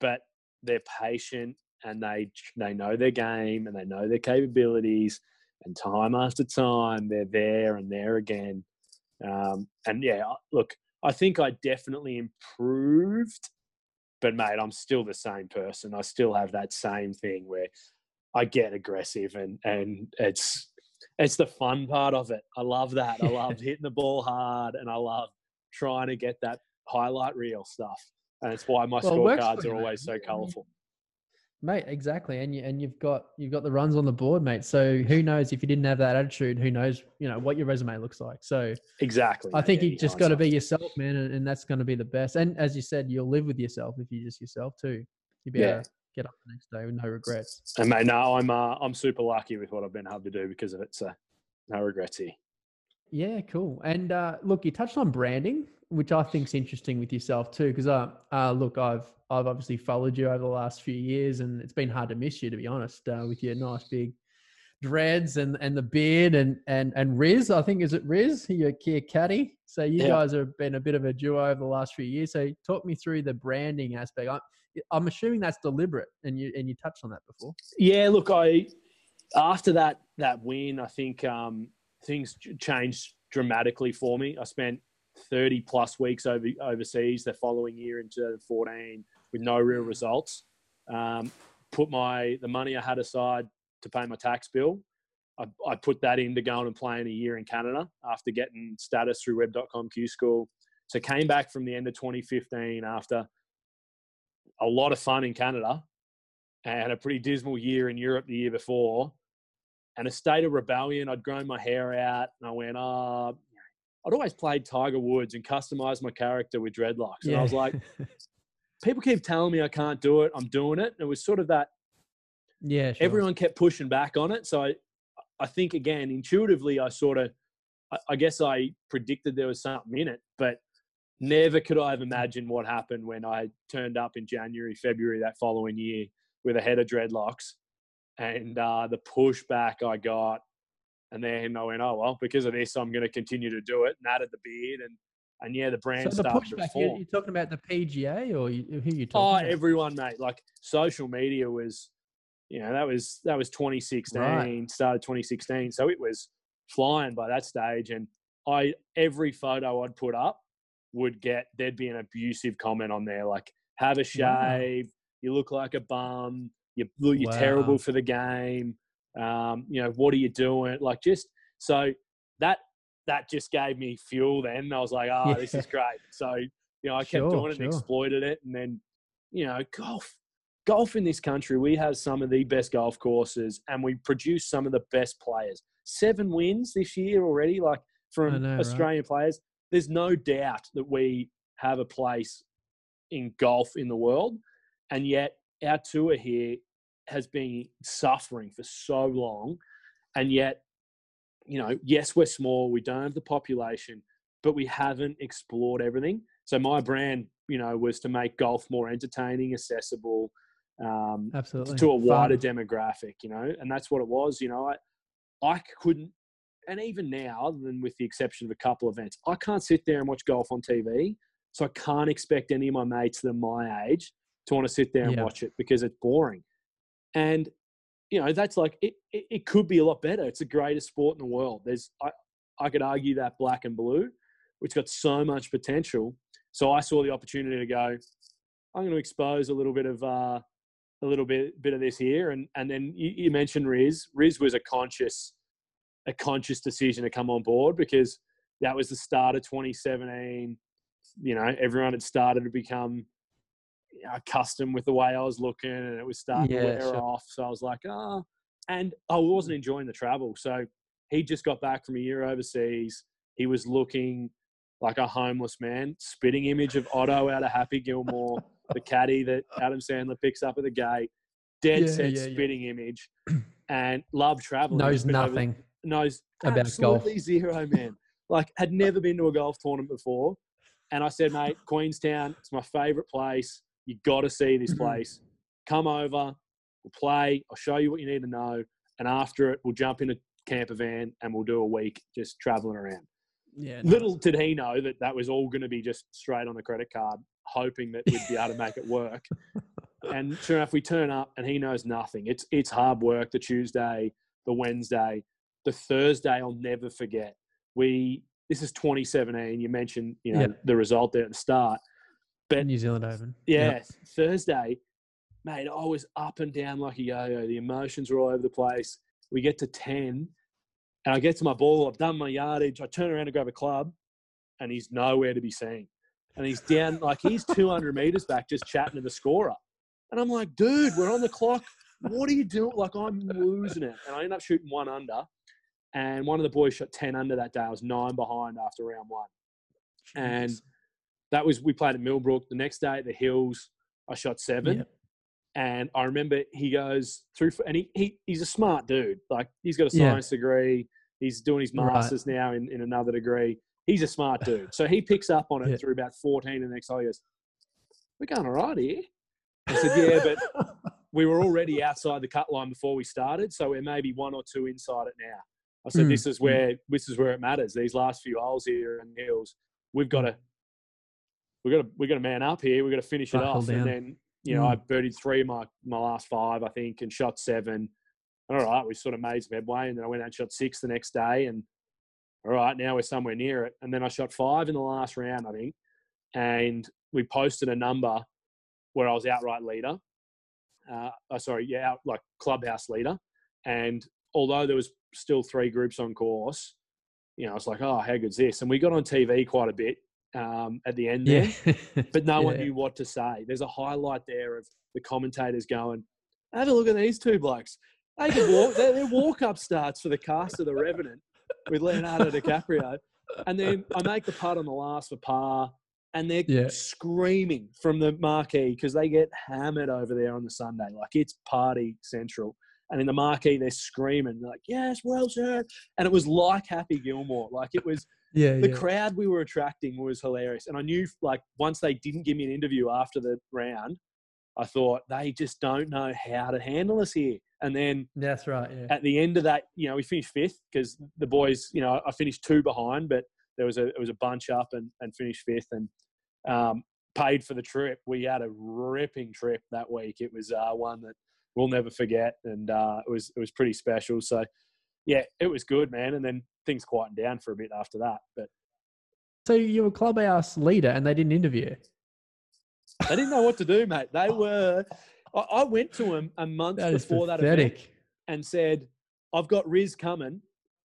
but they're patient and they they know their game and they know their capabilities and time after time they're there and there again. Um, and yeah, look, I think I definitely improved, but mate, I'm still the same person. I still have that same thing where I get aggressive and and it's it's the fun part of it. I love that. I love hitting the ball hard and I love trying to get that highlight reel stuff. And it's why my Well, scorecards are always so Yeah, I mean- colourful. Mate, exactly, and you and you've got you've got the runs on the board, mate. So who knows if you didn't have that attitude? Who knows, you know, what your resume looks like. So Exactly. I think Yeah, you just got to be yourself, man, and, and that's going to be the best. And as you said, you'll live with yourself if you're just yourself too. You'll be Yeah. able to get up the next day with no regrets. And mate, no, I'm uh, I'm super lucky with what I've been able to do because of it. So no regrets here. Yeah, cool. And uh, look, you touched on branding, which I think is interesting with yourself too. Because uh, uh, look, I've I've obviously followed you over the last few years, and it's been hard to miss you, to be honest, uh, with your nice big dreads and and the beard and and and Riz. I think is it Riz, your Kia caddy. So you Yeah. guys have been a bit of a duo over the last few years. So talk me through the branding aspect. I, I'm assuming that's deliberate, and you and you touched on that before. Yeah, look, I after that that win, I think um, things changed dramatically for me. I spent 30 plus weeks over overseas the following year in 2014 with no real results. Um, put my the money I had aside to pay my tax bill. I, I put that into going and playing a year in Canada after getting status through web.com Q school. So came back from the end of 2015 after a lot of fun in Canada and a pretty dismal year in Europe the year before, and a state of rebellion. I'd grown my hair out, and I went, oh, I'd always played Tiger Woods and customized my character with dreadlocks. And I was like, <laughs> people keep telling me I can't do it. I'm doing it. And it was sort of that yeah, sure. everyone kept pushing back on it. So I, I think again, intuitively, I sort of, I, I guess I predicted there was something in it, but never could I have imagined what happened when I turned up in January, February that following year with a head of dreadlocks and uh, the pushback I got. And then I went, oh, well, because of this, I'm going to continue to do it and added the beard. And, and yeah, the brand So the started to pushback, form. you're, you're talking about the PGA or you, who you Oh, talking about? everyone, mate. Like social media was, you know, that was that was 2016, Right. started 2016. So it was flying by that stage, and I every photo I'd put up would get there'd be an abusive comment on there like have a Wow. shave, you look like a bum, you look you're terrible for the game. Um, you know, what are you doing? Like just so that that just gave me fuel. Then I was like, oh, this is great. So you know, I kept Sure, doing it sure. and exploited it, and then you know, golf. Golf in this country, we have some of the best golf courses, and we produce some of the best players. Seven wins this year already, like from know, right? Australian players. There's no doubt that we have a place in golf in the world, and yet our tour here has been suffering for so long, and yet, you know, yes, we're small, we don't have the population, but we haven't explored everything. So my brand, you know, was to make golf more entertaining, accessible, um, Absolutely. to a wider Fun. demographic, you know, and that's what it was. You know, I, I couldn't, and even now, other than with the exception of a couple events, I can't sit there and watch golf on TV. So I can't expect any of my mates that are my age to want to sit there and Yeah. watch it because it's boring. And you know, that's like it, it. It could be a lot better. It's the greatest sport in the world. There's, I, I could argue that black and blue, which got so much potential. So I saw the opportunity to go. I'm going to expose a little bit of uh, a little bit bit of this here, and and then you, you mentioned Riz. Riz was a conscious a conscious decision to come on board because that was the start of 2017. You know, everyone had started to become accustomed with the way I was looking, and it was starting Yeah, to wear sure. off. So I was like, ah, and I wasn't enjoying the travel. So he just got back from a year overseas. He was looking like a homeless man, spitting image of Otto out of Happy Gilmore, the <laughs> caddy that Adam Sandler picks up at the gate, dead Yeah, set yeah, spitting image, <clears throat> and loved traveling. knows He's over- nothing. Knows about golf. absolutely zero, man. like, had never been to a golf tournament before. And I said, mate, Queenstown, it's my favourite place. You got to see this Mhm. place. Come over, we'll play. I'll show you what you need to know. And after it, we'll jump in a camper van and we'll do a week just traveling around. Yeah. Little did he know that that was all going to be just straight on the credit card, hoping that we'd be able to make it work. <laughs> and sure enough, we turn up and he knows nothing. It's it's hard work. The Tuesday, the Wednesday, the Thursday, I'll never forget. We this is 2017. You mentioned, you know, Yeah. the result there at the start. But New Zealand Open. yeah, Yep. Thursday, mate, I was up and down like a yo-yo. The emotions were all over the place. We get to 10, and I get to my ball. I've done my yardage. I turn around to grab a club, and he's nowhere to be seen. And he's down, like he's 200 meters back just chatting to the scorer. And I'm like, dude, we're on the clock. What are you doing? Like, I'm losing it. And I end up shooting one under. And one of the boys shot 10 under that day. I was nine behind after round one. And that was, we played at Millbrook. The next day at the Hills, I shot seven. Yep. And I remember he goes through, and he, he he's a smart dude. Like he's got a Yeah. science degree. He's doing his Right. masters now in, in another degree. He's a smart <laughs> dude. So he picks up on it Yeah. through about 14 and the next hole he goes, We're going all right here. I said, Yeah, but <laughs> we were already outside the cut line before we started, so we're maybe one or two inside it now. I said, Mm, This is where this is where it matters. These last few holes here in the hills, we've got to we've got to we've got to man up here. We've got to finish it off. down. And then, you know, I birdied three of my, my last five, I think, and shot seven. All right, we sort of made some headway, and then I went out and shot six the next day, and all right, now we're somewhere near it. And then I shot five in the last round, I think, and we posted a number where I was outright leader. Uh, oh, sorry, yeah, out, like clubhouse leader. And although there was still three groups on course, you know, I was like, oh, how good's this? And we got on TV quite a bit um, at the end there yeah. but no one <laughs> knew what to say. There's a highlight there of the commentators going, "Have a look at these two blokes. They can walk. They're, they're walk-up starts for the cast of The Revenant with Leonardo DiCaprio." And then I make the putt on the last for par, and they're Yeah. screaming from the marquee because they get hammered over there on the Sunday. Like it's party central. And in the marquee, they're screaming, they're like, "Yes, well said!" And it was like Happy Gilmore. Like it was <laughs> Yeah. the yeah. crowd we were attracting was hilarious. And I knew, like, once they didn't give me an interview after the round, I thought they just don't know how to handle us here. And then That's right. Yeah. at the end of that, you know, we finished fifth because the boys, you know, I finished two behind, but there was a it was a bunch up and, and finished fifth and um, paid for the trip. We had a ripping trip that week. It was uh, one that we'll never forget, and uh, it was it was pretty special. So yeah, it was good, man. And then things quietened down for a bit after that, but. So you were a clubhouse leader, and they didn't interview. They didn't know what to do, mate. They were. I, I went to them a month That before that event and said, "I've got Riz coming.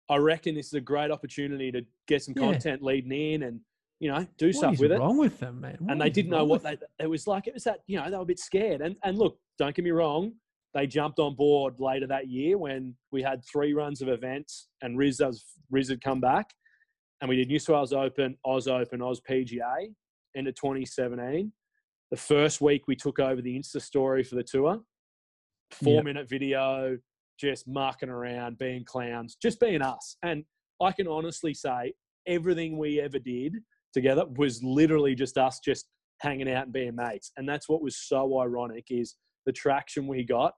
I reckon this is a great opportunity to get some Yeah. content leading in and you know do What stuff with it." wrong with them, man? What And they didn't know what they. It was like it was that you know they were a bit scared. And and look, don't get me wrong. They jumped on board later that year when we had three runs of events and Riz, was, Riz had come back and we did New South Wales Open, Oz Open, Oz PGA into 2017. The first week we took over the Insta story for the tour. Four Yep. minute video, just mucking around, being clowns, just being us. And I can honestly say everything we ever did together was literally just us just hanging out and being mates. And that's what was so ironic is the traction we got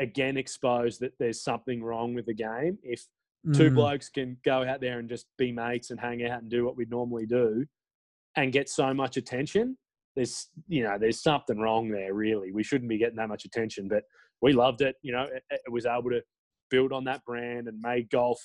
again exposed that there's something wrong with the game. If two Mm, blokes can go out there and just be mates and hang out and do what we'd normally do and get so much attention there's you know there's something wrong there really we shouldn't be getting that much attention but we loved it you know it, it was able to build on that brand and made golf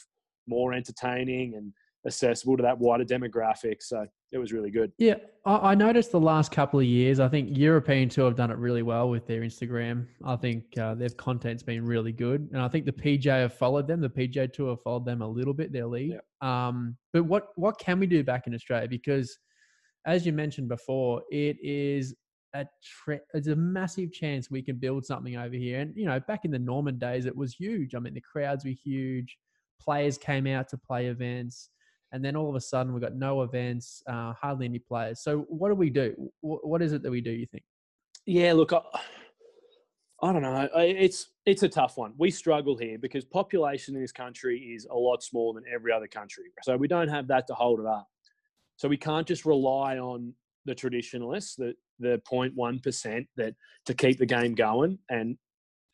more entertaining and accessible to that wider demographic so it was really good Yeah, I, noticed the last couple of years. I think European Tour have done it really well with their Instagram. I think uh, their content's been really good, and I think the PJ have followed them. The PJ Tour have followed them a little bit. Their lead. Um, but what what can we do back in Australia? Because as you mentioned before, it is a tre- it's a massive chance we can build something over here. And you know, back in the Norman days, it was huge. I mean, the crowds were huge. Players came out to play events and then all of a sudden we've got no events, uh, hardly any players. So what do we do? Wh- what is it that we do? You think? Yeah, look, I, I don't know. It's it's a tough one. We struggle here because population in this country is a lot smaller than every other country. So we don't have that to hold it up. So we can't just rely on the traditionalists, the the 0.1 percent that to keep the game going. And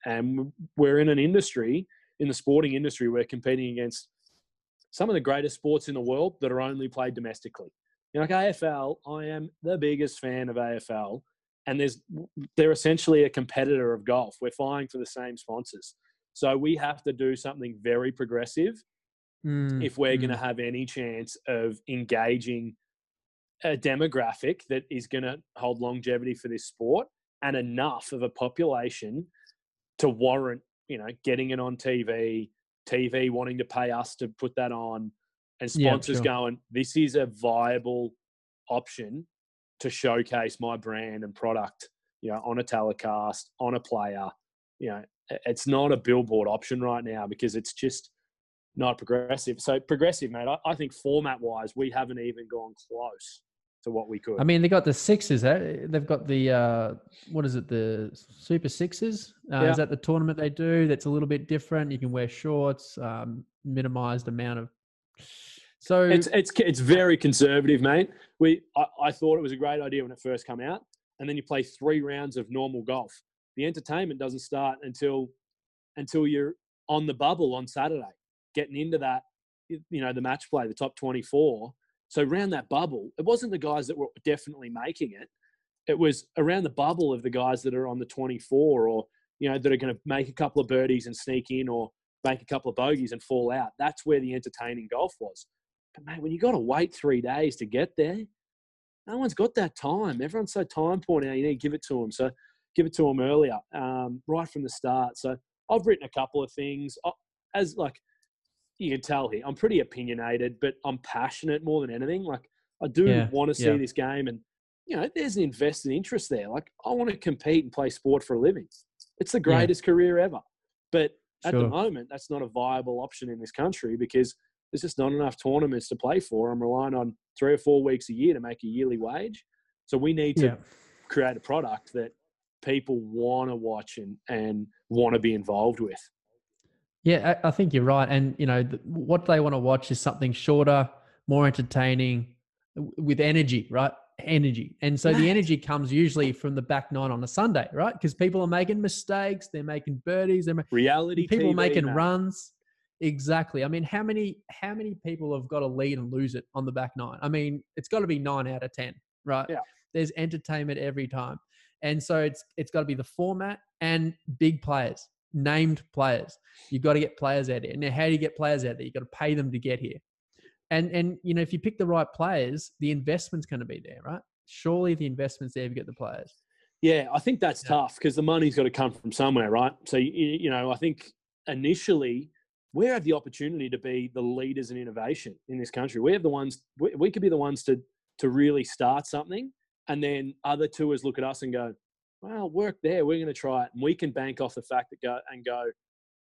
and we're in an industry in the sporting industry. We're competing against some of the greatest sports in the world that are only played domestically. You know, like AFL, I am the biggest fan of AFL and there's they're essentially a competitor of golf. We're vying for the same sponsors, so we have to do something very progressive Mm, if we're going to mm. have any chance of engaging a demographic that is going to hold longevity for this sport and enough of a population to warrant, you know, getting it on TV, TV wanting to pay us to put that on, and Yeah, sponsors sure. going, this is a viable option to showcase my brand and product, you know, on a telecast, on a player. You know, it's not a billboard option right now because it's just not progressive. So progressive, mate. I, I think format wise, we haven't even gone close to what we could. I mean, they got the sixes. eh? They've got the uh, what is it? The Super Sixes. Uh, Yeah. Is that the tournament they do? That's a little bit different. You can wear shorts, um, minimized amount of. <sighs> So it's it's it's very conservative, mate. We I, I thought it was a great idea when it first came out, and then you play three rounds of normal golf. The entertainment doesn't start until until you're on the bubble on Saturday, getting into that you you know the match play, the top twenty four. So around that bubble, it wasn't the guys that were definitely making it. It was around the bubble of the guys that are on the twenty four or you know that are going to make a couple of birdies and sneak in or make a couple of bogeys and fall out. That's where the entertaining golf was. But mate, when you got to wait three days to get there, no one's got that time. Everyone's so time poor now. You need to give it to them. So give it to them earlier, um, right from the start. So I've written a couple of things I- as like you can tell here. I'm pretty opinionated, but I'm passionate more than anything. Like I do Yeah, want to see yeah. this game, and you know, there's an invested interest there. Like I want to compete and play sport for a living. It's the Yeah. greatest career ever. But at the moment, that's not a viable option in this country because there's just not enough tournaments to play for. I'm relying on three or four weeks a year to make a yearly wage. So we need to yeah, create a product that people want to watch and, and want to be involved with. Yeah. I, I think you're right. And you know th- what they want to watch is something shorter, more entertaining, with energy, right? Energy. And so the energy comes usually from the back nine on a Sunday, right? Because people are making mistakes, they're making birdies, they're Reality people TV, making runs. Exactly. I mean, how many how many people have got a lead and lose it on the back nine? I mean, it's got to be nine out of ten, right? Yeah. There's entertainment every time, and so it's it's got to be the format and big players, named players. You've got to get players out there. Now, how do you get players out there? You've got to pay them to get here, and and you know if you pick the right players, the investment's going to be there, right? Surely the investment's there if you get the players. Yeah, I think that's Yeah. tough because the money's got to come from somewhere, right? So, you, you know, I think initially we have the opportunity to be the leaders in innovation in this country. We have the ones, we, we could be the ones to, to really start something. And then other tours look at us and go, well, work there. We're going to try it. And we can bank off the fact that go and go,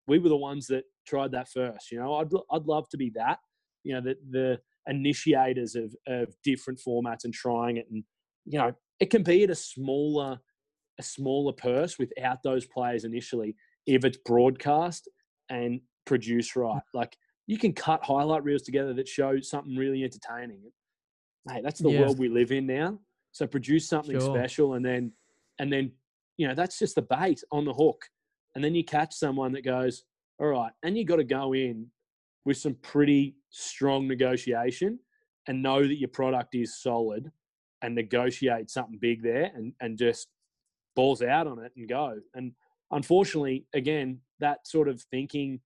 we were the ones that tried that first. You know, I'd, I'd love to be that, you know, the, the initiators of, of different formats and trying it. And, you know, it can be at a smaller, a smaller purse without those players initially if it's broadcast and produced mm. right. Like you can cut highlight reels together that show something really entertaining. Mate, that's the Yeah. world we live in now. So produce something Sure. special and then and then you know that's just the bait on the hook. And then you catch someone that goes, All right, and you got to go in with some pretty strong negotiation and know that your product is solid and negotiate something big there and, and just balls out on it and go. And unfortunately, again, that sort of thinking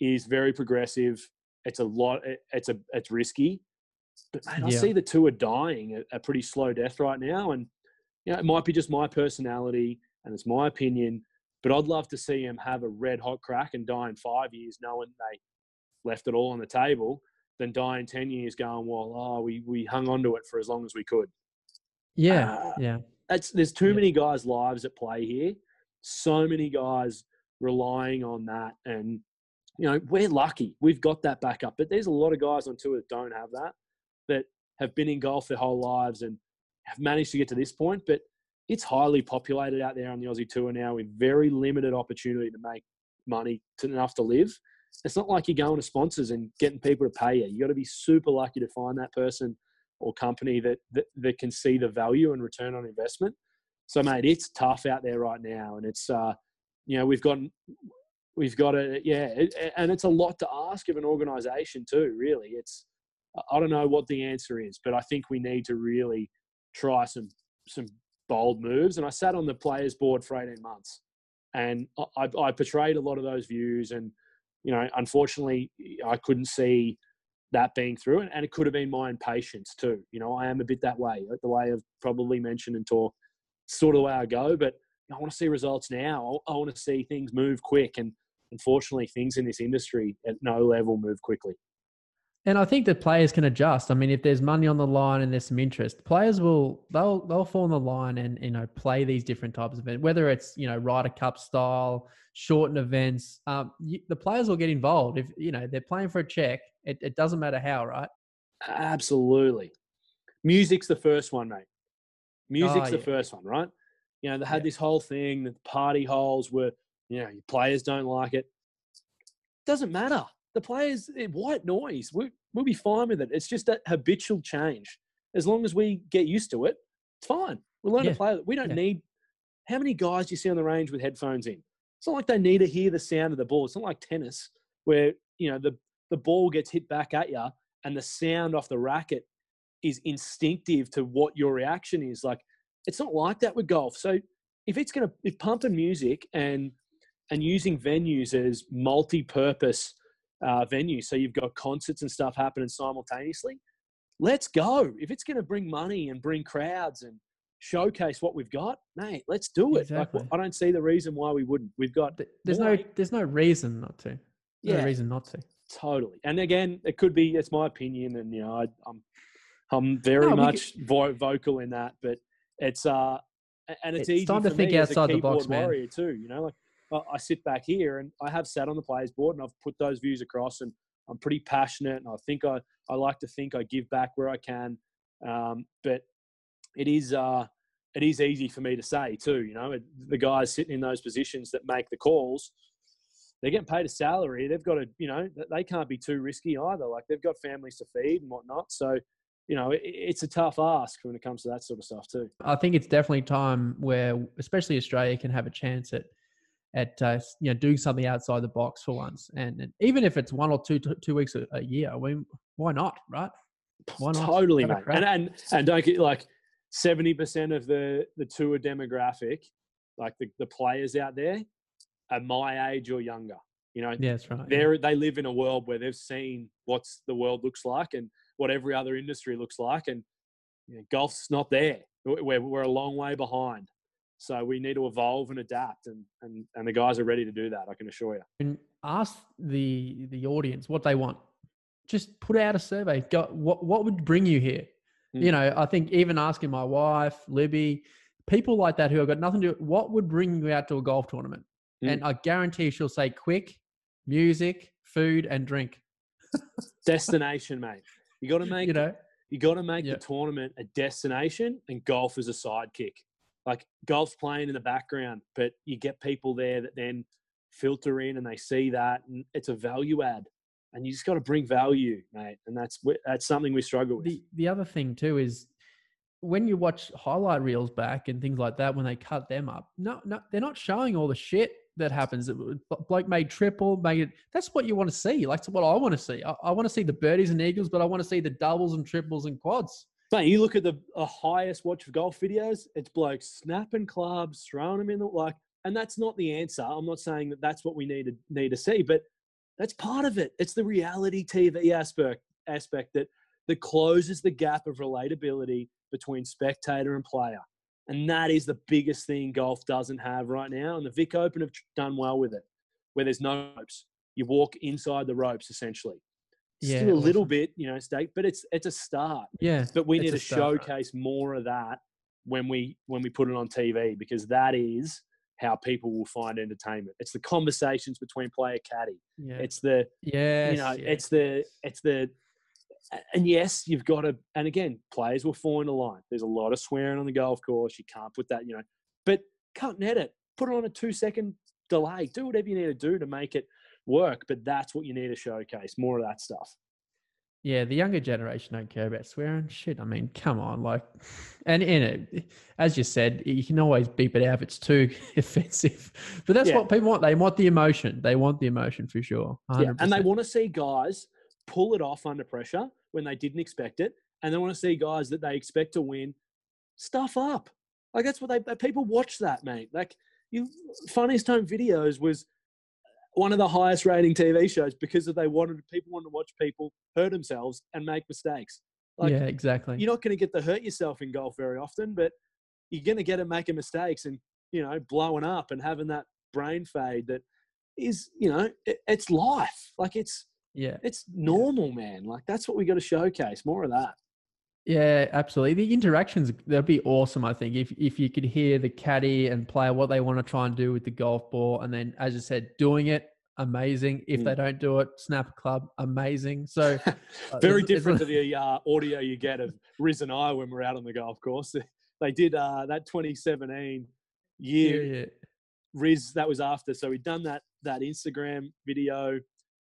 is very progressive. It's a lot. It's a it's risky, but mate, I see the two are dying a, a pretty slow death right now. And you know, it might be just my personality and it's my opinion, but I'd love to see him have a red hot crack and die in five years, knowing they left it all on the table, than die in ten years going, well, oh, we we hung on to it for as long as we could Yeah, Uh, yeah, that's there's too Yeah. many guys' lives at play here. So many guys relying on that, and you know we're lucky we've got that backup. But there's a lot of guys on tour that don't have that, that have been in golf their whole lives and have managed to get to this point. But it's highly populated out there on the Aussie tour now with very limited opportunity to make money to enough to live. It's not like you're going to sponsors and getting people to pay you. You got to be super lucky to find that person or company that, that that can see the value and return on investment. So, mate, it's tough out there right now, and it's uh, you know we've got we've got a yeah, it, and it's a lot to ask of an organisation too. Really, it's I don't know what the answer is, but I think we need to really try some some bold moves. And I sat on the players board for eighteen months, and I, I, I portrayed a lot of those views and you know, unfortunately, I couldn't see that being through, and, and it could have been my impatience too. You know, I am a bit that way, the way I've probably mentioned and talked, sort of the way I go. But I want to see results now. I want to see things move quick, and unfortunately, things in this industry at no level move quickly. And I think that players can adjust. I mean, if there's money on the line and there's some interest, players will they'll they'll fall in the line and you know play these different types of events, whether it's you know Ryder Cup style, shortened events. Um, you, the players will get involved if you know they're playing for a check. It, it doesn't matter how, right? Absolutely. Music's the first one, mate. Music's oh, yeah. the first one, right? You know, they had yeah. this whole thing that party holes were, you know, players don't like it. Doesn't matter the players, eh, white noise. We, we'll be fine with it. It's just a habitual change. As long as we get used to it, it's fine. We'll learn yeah. to play. it. We don't yeah. need. How many guys do you see on the range with headphones in? It's not like they need to hear the sound of the ball. It's not like tennis where you know the the ball gets hit back at you and the sound off the racket is instinctive to what your reaction is. Like it's not like that with golf. So if it's gonna if pumping music and and using venues as multi-purpose uh, venue. So you've got concerts and stuff happening simultaneously. Let's go. If it's going to bring money and bring crowds and showcase what we've got, mate, let's do it. Exactly. Like, I don't see the reason why we wouldn't. We've got there's no there's no reason not to. Yeah, no reason not to. Totally. And again, it could be it's my opinion, and you know, I, am I'm, I'm very no, much vo- vocal in that, but it's uh, and it's, it's easy time to think outside the box, man. Warrior too. You know, like I sit back here and I have sat on the players board and I've put those views across and I'm pretty passionate and I think I, I like to think I give back where I can. Um, but it is, uh, it is easy for me to say too, you know, the guys sitting in those positions that make the calls, they're getting paid a salary. They've got to, you know, they can't be too risky either. Like they've got families to feed and whatnot. So, you know, it's a tough ask when it comes to that sort of stuff too. I think it's definitely time where, especially Australia, can have a chance at at uh, you know doing something outside the box for once, and, and even if it's one or two two weeks a, a, year, I mean, why not, right? Why not? Totally, mate. And, and and don't get like seventy percent of the the tour demographic, like the the players out there, are my age or younger. You know, yeah, that's right. They yeah. they live in a world where they've seen what's the world looks like and what every other industry looks like, and you know, golf's not there. We're we're a long way behind. So we need to evolve and adapt, and and and the guys are ready to do that. I can assure you. And ask the the audience what they want. Just put out a survey. Go, what what would bring you here? Mm. You know, I think even asking my wife, Libby, people like that who have got nothing to do. What would bring you out to a golf tournament? Mm. And I guarantee she'll say quick, music, food, and drink. <laughs> Destination, mate. You got to make you know. You got to make yep. the tournament a destination, and golf is a sidekick like golf's playing in the background, but you get people there that then filter in and they see that, and it's a value add. And you just got to bring value, mate. And that's that's something we struggle with. The the other thing too is when you watch highlight reels back and things like that, when they cut them up, no, no, they're not showing all the shit that happens. Bloke made triple, made it. That's what you want to see. Like, that's what I want to see. I, I want to see the birdies and eagles, but I want to see the doubles and triples and quads. Mate, you look at the, the highest watch of golf videos, it's blokes snapping clubs, throwing them in the like, and that's not the answer. I'm not saying that that's what we need to need to see, but that's part of it. It's the reality TV aspect aspect that that closes the gap of relatability between spectator and player, and that is the biggest thing golf doesn't have right now. And the Vic Open have done well with it, where there's no ropes. You walk inside the ropes essentially yeah, still a little awesome. bit, you know, stake, but it's it's a start. Yeah. But we need to showcase more of that when we when we put it on TV because that is how people will find entertainment. It's the conversations between player caddy. Yeah. It's the yeah, you know, yes. it's the it's the and yes, you've got to and again, players will fall into line. There's a lot of swearing on the golf course. You can't put that, you know, but cut net edit. Put it on a two second delay. Do whatever you need to do to make it work, but that's what you need to showcase more of that stuff. Yeah, the younger generation don't care about swearing. Shit, I mean, come on, like, and in it, as you said, you can always beep it out if it's too <laughs> offensive. But that's yeah. what people want. They want the emotion. They want the emotion for sure. 100%. Yeah, and they want to see guys pull it off under pressure when they didn't expect it, and they want to see guys that they expect to win stuff up. Like that's what they people watch that, mate. Like you, funniest home videos was one of the highest rating TV shows because they wanted people wanted to watch people hurt themselves and make mistakes. Like, yeah, exactly. You're not going to get to hurt yourself in golf very often, but you're going to get to making mistakes and you know blowing up and having that brain fade that is you know it, it's life. Like it's yeah, it's normal, man. Like that's what we got to showcase more of that. Yeah, absolutely. The interactions that'd be awesome. I think if if you could hear the caddy and player what they want to try and do with the golf ball, and then as I said, doing it amazing. If mm. they don't do it, snap club amazing. So <laughs> uh, very it's, different it's, to the uh, audio you get of Riz and I when we're out on the golf course. <laughs> They did uh, that 2017 year. Yeah, yeah. Riz that was after, so we'd done that that Instagram video.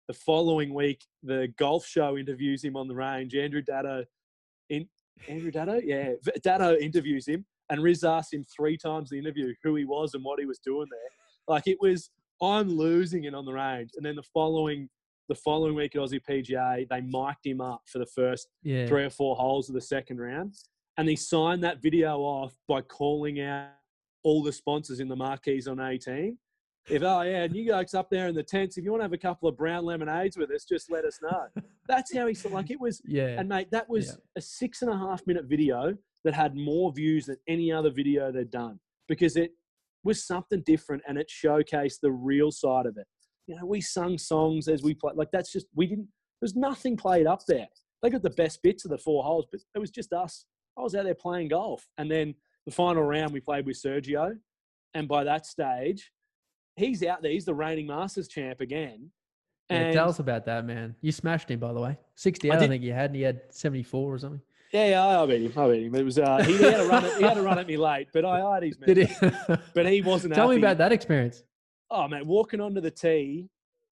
The following week, the golf show interviews him on the range. Andrew in Andrew Daddo, yeah, Daddo interviews him, and Riz asked him three times the interview who he was and what he was doing there. Like it was, I'm losing it on the range. And then the following, the following week at Aussie PGA, they mic'd him up for the first yeah. three or four holes of the second round, and he signed that video off by calling out all the sponsors in the marquees on 18 if oh yeah, and you guys up there in the tents, if you want to have a couple of brown lemonades with us, just let us know. That's how he said. Like it was, yeah. And mate, that was yeah. a six and a half minute video that had more views than any other video they'd done because it was something different and it showcased the real side of it. You know, we sung songs as we played. Like that's just we didn't. There's nothing played up there. They got the best bits of the four holes, but it was just us. I was out there playing golf, and then the final round we played with Sergio, and by that stage he's out there. He's the reigning Masters champ again. And yeah, tell us about that, man. You smashed him, by the way. 60 I, I think you had, and he had 74 or something. Yeah, yeah, I beat him. I beat him. It was uh, he, he, had a run. At, he had a run at me late, but I had his. <laughs> Did he? but he wasn't. Tell happy. me about that experience. Oh man, walking onto the tee,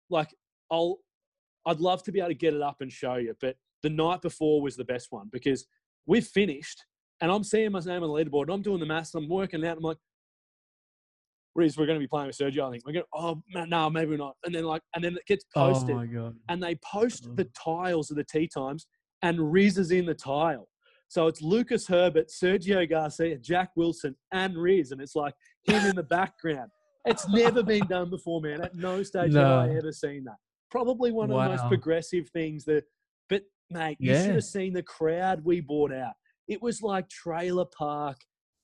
like I'll, I'd love to be able to get it up and show you, but the night before was the best one because we've finished, and I'm seeing my name on the leaderboard, and I'm doing the maths, and I'm working out, and I'm like, Riz, we're going to be playing with Sergio. I think we're going. To, oh no, maybe not. And then like, and then it gets oh posted. Oh my god! And they post the tiles of the tee times, and Riz is in the tile. So it's Lucas Herbert, Sergio Garcia, Jack Wilson, and Riz, and it's like him in the <laughs> background. It's never been done before, man. At no stage no. have I ever seen that. Probably one of wow. the most progressive things that. But mate, you should have seen the crowd we brought out. It was like trailer park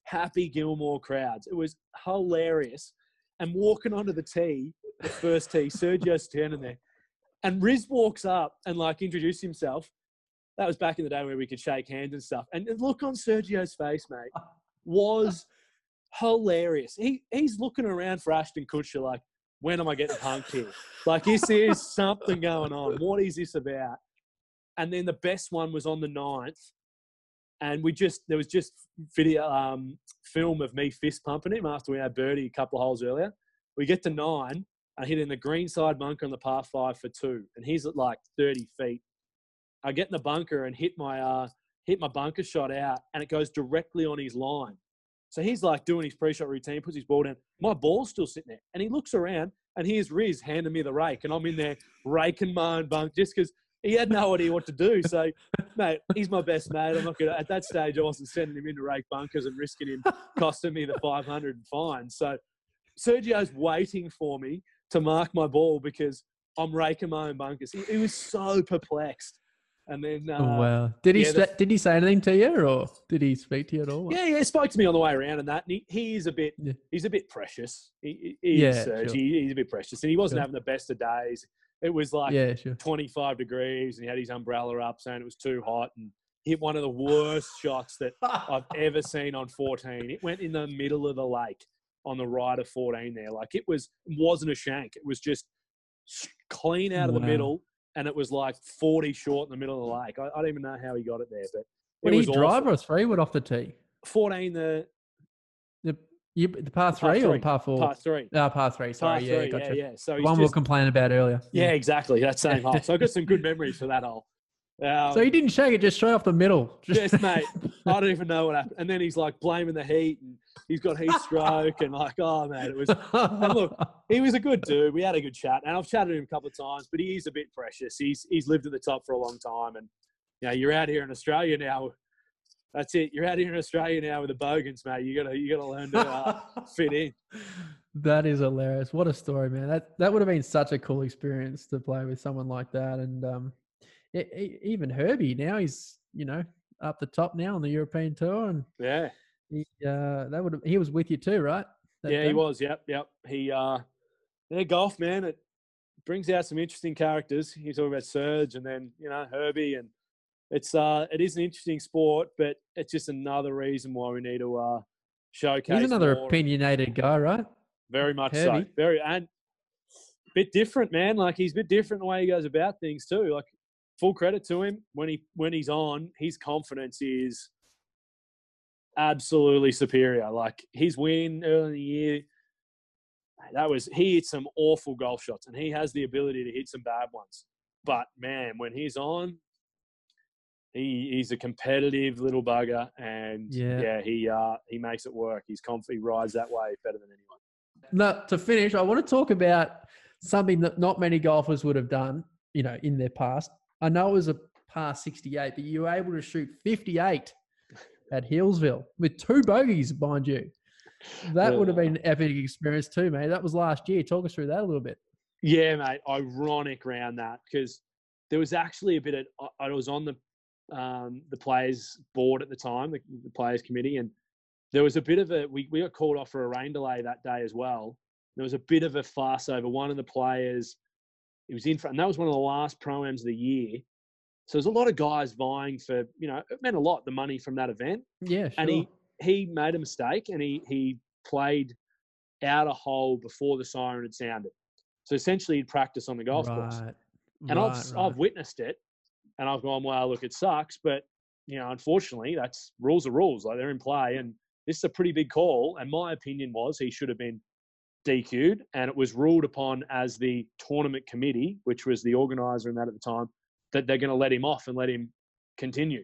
Happy Gilmore crowds. It was hilarious. And walking onto the tee, the first tee, Sergio's <laughs> standing there. And Riz walks up and like introduced himself. That was back in the day where we could shake hands and stuff. And the look on Sergio's face, mate, was hilarious. He he's looking around for Ashton Kutcher like, when am I getting punked here? Like, this is something going on? What is this about? And then the best one was on the ninth and we just there was just video um, film of me fist pumping him after we had birdie a couple of holes earlier. We get to nine, I hit in the green side bunker on the par five for two, and he's at like thirty feet. I get in the bunker and hit my uh, hit my bunker shot out, and it goes directly on his line. So he's like doing his pre-shot routine, puts his ball down. My ball's still sitting there, and he looks around, and here's Riz handing me the rake, and I'm in there raking my own bunk just because he had no idea what to do. So, mate, he's my best mate. I'm not gonna at that stage. I wasn't sending him into rake bunkers and risking him costing me the 500 and fine. So, Sergio's waiting for me to mark my ball because I'm raking my own bunkers. He, he was so perplexed. And then, uh, oh, wow, did he yeah, the, did he say anything to you, or did he speak to you at all? Yeah, yeah, he spoke to me on the way around, and that and he, he is a bit yeah. he's a bit precious. He, he yeah, Serge. Sure. He, he's a bit precious, and he wasn't sure. having the best of days it was like yeah, sure. 25 degrees and he had his umbrella up saying it was too hot and hit one of the worst <laughs> shots that I've ever seen on 14. It went in the middle of the lake on the right of 14 there. Like it was wasn't a shank. It was just clean out of wow. the middle and it was like 40 short in the middle of the lake. I, I don't even know how he got it there, but when he drive or three wood off the tee? 14 the you, the par three, or par four? Par three. No, par three. Sorry, par yeah, three, gotcha. Yeah, yeah. So one just, we'll complain about earlier. Yeah, yeah. exactly. That same hole. So I've got some good memories for that hole. Um, so he didn't shake it just straight off the middle. Just mate, I don't even know what happened. And then he's like blaming the heat, and he's got heat stroke, and like, oh man, it was. <laughs> And look, he was a good dude. We had a good chat, and I've chatted to him a couple of times, but he is a bit precious. He's he's lived at the top for a long time, and you know, you're out here in Australia now that's it. You're out here in Australia now with the Bogans, mate. You gotta you gotta learn to uh, <laughs> fit in. That is hilarious. What a story, man. That that would have been such a cool experience to play with someone like that. And um, it, it, even Herbie now he's you know up the top now on the European tour, and Yeah. he uh, that would have, he was with you too, right? That yeah, he was. Yep, yep. He, uh, yeah, golf, man. It brings out some interesting characters. You talk about Serge and then you know Herbie, and it's uh, it is an interesting sport, but it's just another reason why we need to uh, showcase. He's another opinionated guy, right? Very much so. Very and bit different, man. Like he's a bit different the way he goes about things too. Like full credit to him when he when he's on, his confidence is absolutely superior. Like his win early in the year, that was he hit some awful golf shots, and he has the ability to hit some bad ones. But man, when he's on, he he's a competitive little bugger, and Yeah. yeah, he uh he makes it work. He's conf- he rides that way better than anyone. No, to finish, I want to talk about something that not many golfers would have done, you know, in their past. I know it was a par 68, but you were able to shoot 58 <laughs> at Healesville with two bogeys behind you. That would have been an epic experience too, mate. That was last year. Talk us through that a little bit. Yeah, mate. Ironic around that because there was actually a bit of I was on the um, the players board at the time, the, the players committee, and there was a bit of a we, we got called off for a rain delay that day as well. There was a bit of a fuss over one of the players. It was in front, and that was one of the last proams of the year. So there's a lot of guys vying for, you know, it meant a lot the money from that event Yeah, sure. and he he made a mistake and he he played out a hole before the siren had sounded. So essentially, he'd practice on the golf course, right. and right, I've right. I've witnessed it, and I've gone, well, look, it sucks, but you know, unfortunately, that's rules are rules. Like they're in play, and this is a pretty big call. And my opinion was he should have been DQ'd, and it was ruled upon as the tournament committee, which was the organizer and that at the time, that they're going to let him off and let him continue.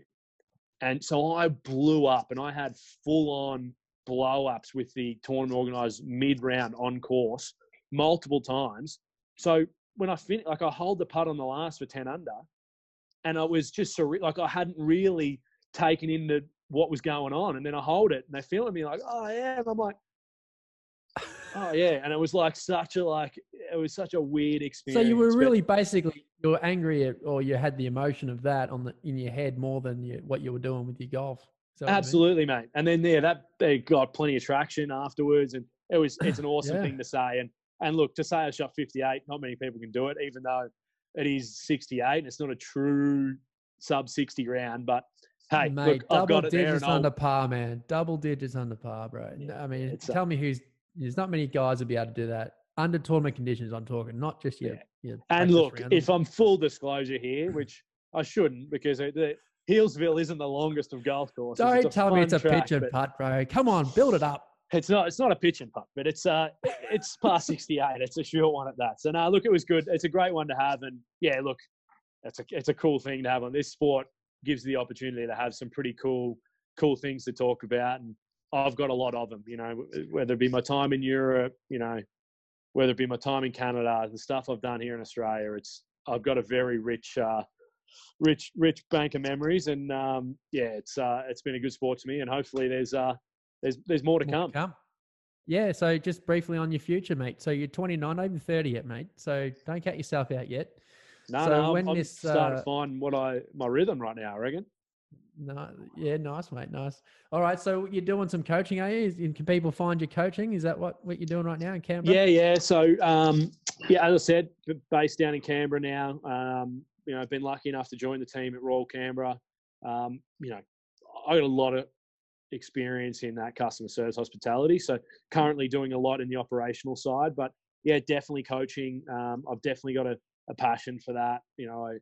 And so I blew up, and I had full on blow ups with the tournament organizers mid round on course multiple times. So when I fin like I hold the putt on the last for ten under, and I was just surre- like I hadn't really taken into what was going on, and then I hold it, and they feel at me like, "Oh yeah," and I'm like, "Oh yeah," <laughs> and it was like such a like it was such a weird experience. So you were but- really basically you were angry at, or you had the emotion of that on the in your head more than you, what you were doing with your golf. What you mean? Absolutely, mate. And then yeah, that they got plenty of traction afterwards, and it was it's an <laughs> awesome Yeah. thing to say. And and look, to say I shot 58, not many people can do it, even though it is 68. And it's not a true sub 60 round, but hey, Mate, look, I've double got digits I'll, under par, man. Double digits under par, bro. Yeah, I mean, it's a- tell me who's. There's not many guys would be able to do that under tournament conditions. I'm talking, not just your. Yeah. your and look, round. if I'm full disclosure here, which I shouldn't, because the Healesville isn't the longest of golf courses. don't tell me it's a track, pitch and but- putt, bro. Come on, build it up. It's not. It's not a pitch and putt, but it's uh, it's past <laughs> sixty eight. It's a short one at that. So no, look, it was good. It's a great one to have, and yeah, look, it's a it's a cool thing to have on this sport. Gives the opportunity to have some pretty cool cool things to talk about, and I've got a lot of them. You know, whether it be my time in Europe, you know, whether it be my time in Canada, the stuff I've done here in Australia. It's I've got a very rich. Uh, Rich, rich bank of memories, and um, yeah, it's uh, it's been a good sport to me, and hopefully there's uh, there's there's more to More come. come. Yeah, so just briefly on your future, mate. So you're 29, not even 30 yet, mate. So don't count yourself out yet. No, So no, I'm, when I'm this, starting uh, to find what I my rhythm right now. I reckon. No, yeah, nice, mate, nice. All right, so you're doing some coaching, are you? Is- Can people find your coaching? Is that what, what you're doing right now in Canberra? Yeah, yeah. So, um, yeah, as I said, based down in Canberra now. Um, you know, I've been lucky enough to join the team at Royal Canberra. Um, you know, I got a lot of experience in that customer service hospitality. So, currently doing a lot in the operational side, but yeah, definitely coaching. Um, I've definitely got a, a passion for that. You know, I,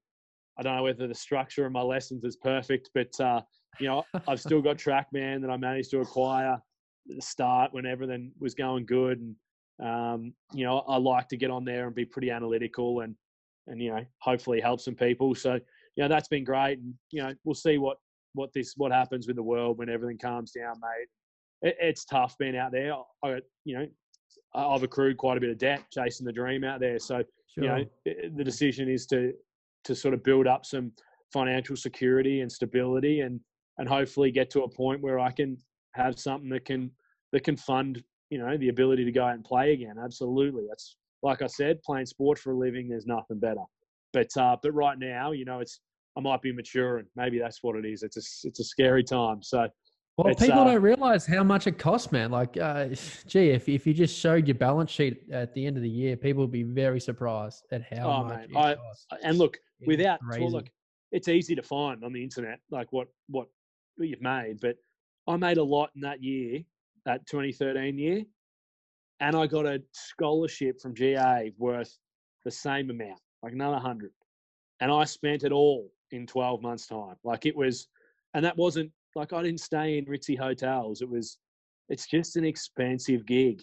I don't know whether the structure of my lessons is perfect, but uh, you know, I've still got TrackMan that I managed to acquire at the start when everything was going good, and um, you know, I like to get on there and be pretty analytical and and you know, hopefully help some people. So you know, that's been great, and you know, we'll see what what this what happens with the world when everything calms down, mate. It, it's tough being out there. I, you know, I've accrued quite a bit of debt chasing the dream out there. So sure. you know, the decision is to to sort of build up some financial security and stability, and and hopefully get to a point where I can have something that can that can fund you know, the ability to go out and play again. Absolutely. That's like I said, playing sport for a living. There's nothing better. But uh, but right now, you know, it's I might be mature, and maybe that's what it is. It's a it's a scary time. So. Well, people uh, don't realize how much it costs, man. Like, uh, <sighs> gee, if if you just showed your balance sheet at the end of the year, people would be very surprised at how oh, much man. it I, costs. And look, it's without well, look, it's easy to find on the internet, like what what you've made. But I made a lot in that year, that 2013 year, and I got a scholarship from GA worth the same amount, like another hundred, and I spent it all in 12 months' time. Like it was, and that wasn't like I didn't stay in ritzy hotels. It was, it's just an expensive gig.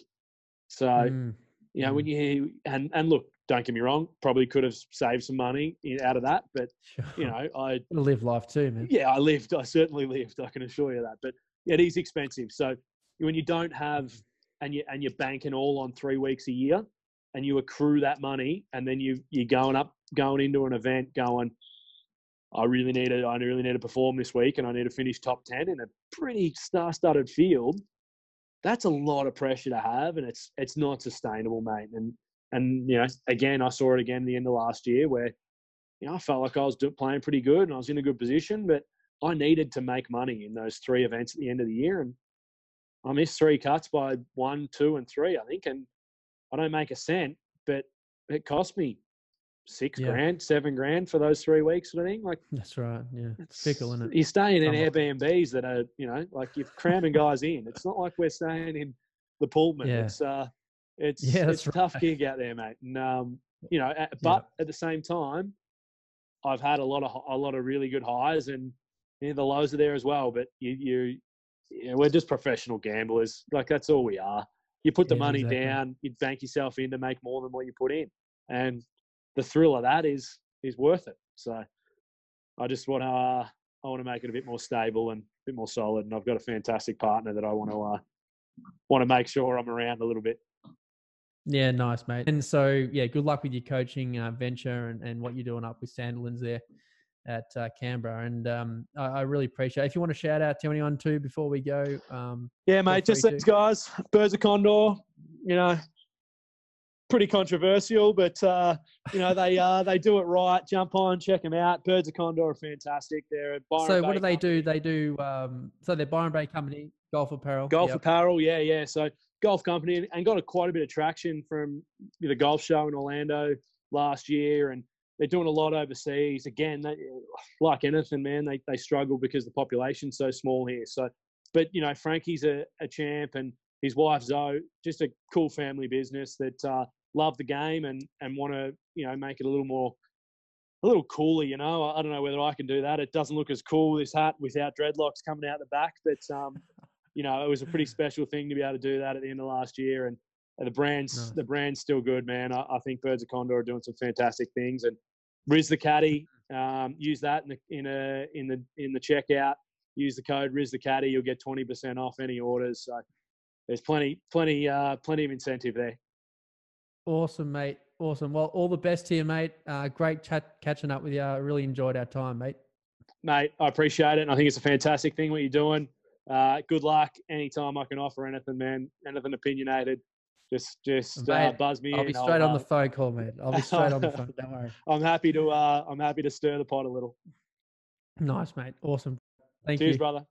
So, mm. you know, mm. when you and and look, don't get me wrong, probably could have saved some money out of that, but sure. you know, I <laughs> live life too, man. Yeah, I lived. I certainly lived. I can assure you that. But it is expensive. So when you don't have and you and you're banking all on three weeks a year, and you accrue that money, and then you you're going up, going into an event, going, I really need to, I really need to perform this week, and I need to finish top ten in a pretty star-studded field. That's a lot of pressure to have, and it's it's not sustainable, mate. And and you know, again, I saw it again at the end of last year where you know I felt like I was playing pretty good and I was in a good position, but I needed to make money in those three events at the end of the year, and I missed three cuts by one, two, and three, I think, and I don't make a cent, but it cost me six yeah. grand, seven grand for those three weeks, sort of thing. Like that's right. Yeah, it's fickle, isn't it? You're staying in Airbnbs that are, you know, like you're cramming guys in. It's not like we're staying in the Pullman. Yeah. It's uh, it's yeah, it's a tough gig out there, mate. And um, you know, but yeah. at the same time, I've had a lot of a lot of really good highs, and you know, the lows are there as well. But you, you, you know, we're just professional gamblers. Like that's all we are. You put the yeah, money exactly. down, you bank yourself in to make more than what you put in, and the thrill of that is is worth it. So I just want to uh, I want to make it a bit more stable and a bit more solid. And I've got a fantastic partner that I want to uh, want to make sure I'm around a little bit. Yeah, nice, mate. And so, yeah, good luck with your coaching uh, venture and, and what you're doing up with Sandilands there at uh, Canberra. And um, I, I, really appreciate it. If you want to shout out to anyone too before we go. Um, yeah, mate, just these guys, Birds of Condor, you know, pretty controversial, but uh, you know they uh, they do it right. Jump on, check them out. Birds of Condor are fantastic. They're at Byron so Bay what do they company. do? They do um, so they're Byron Bay Company golf apparel. Golf yep. apparel, yeah, yeah. So golf company and got a, quite a bit of traction from the golf show in Orlando last year, and they're doing a lot overseas. Again, they, like anything, man, they they struggle because the population's so small here. So, but you know, Frankie's a, a champ, and his wife Zoe, just a cool family business that uh, love the game and and want to you know make it a little more a little cooler, you know. I don't know whether I can do that. It doesn't look as cool this hat without dreadlocks coming out the back, but um, <laughs> you know, it was a pretty special thing to be able to do that at the end of last year. And the brand's nice. the brand's still good, man. I, I, think Birds of Condor are doing some fantastic things. And Riz the Caddy, <laughs> um, use that in the in a in the in the checkout. Use the code Riz the Caddy, you'll get twenty percent off any orders. So there's plenty plenty uh, plenty of incentive there. Awesome, mate. Awesome. Well, all the best to you, mate. Uh, great chat catching up with you. I really enjoyed our time, mate. Mate, I appreciate it. And I think it's a fantastic thing what you're doing uh, good luck. Anytime I can offer anything, man, anything opinionated, just just uh, buzz me. I'll be straight I'll, on the phone call, mate. I'll be straight on the phone. <laughs> Don't worry. I'm happy to uh, I'm happy to stir the pot a little. Nice, mate. Awesome. Thank Cheers, you, brother.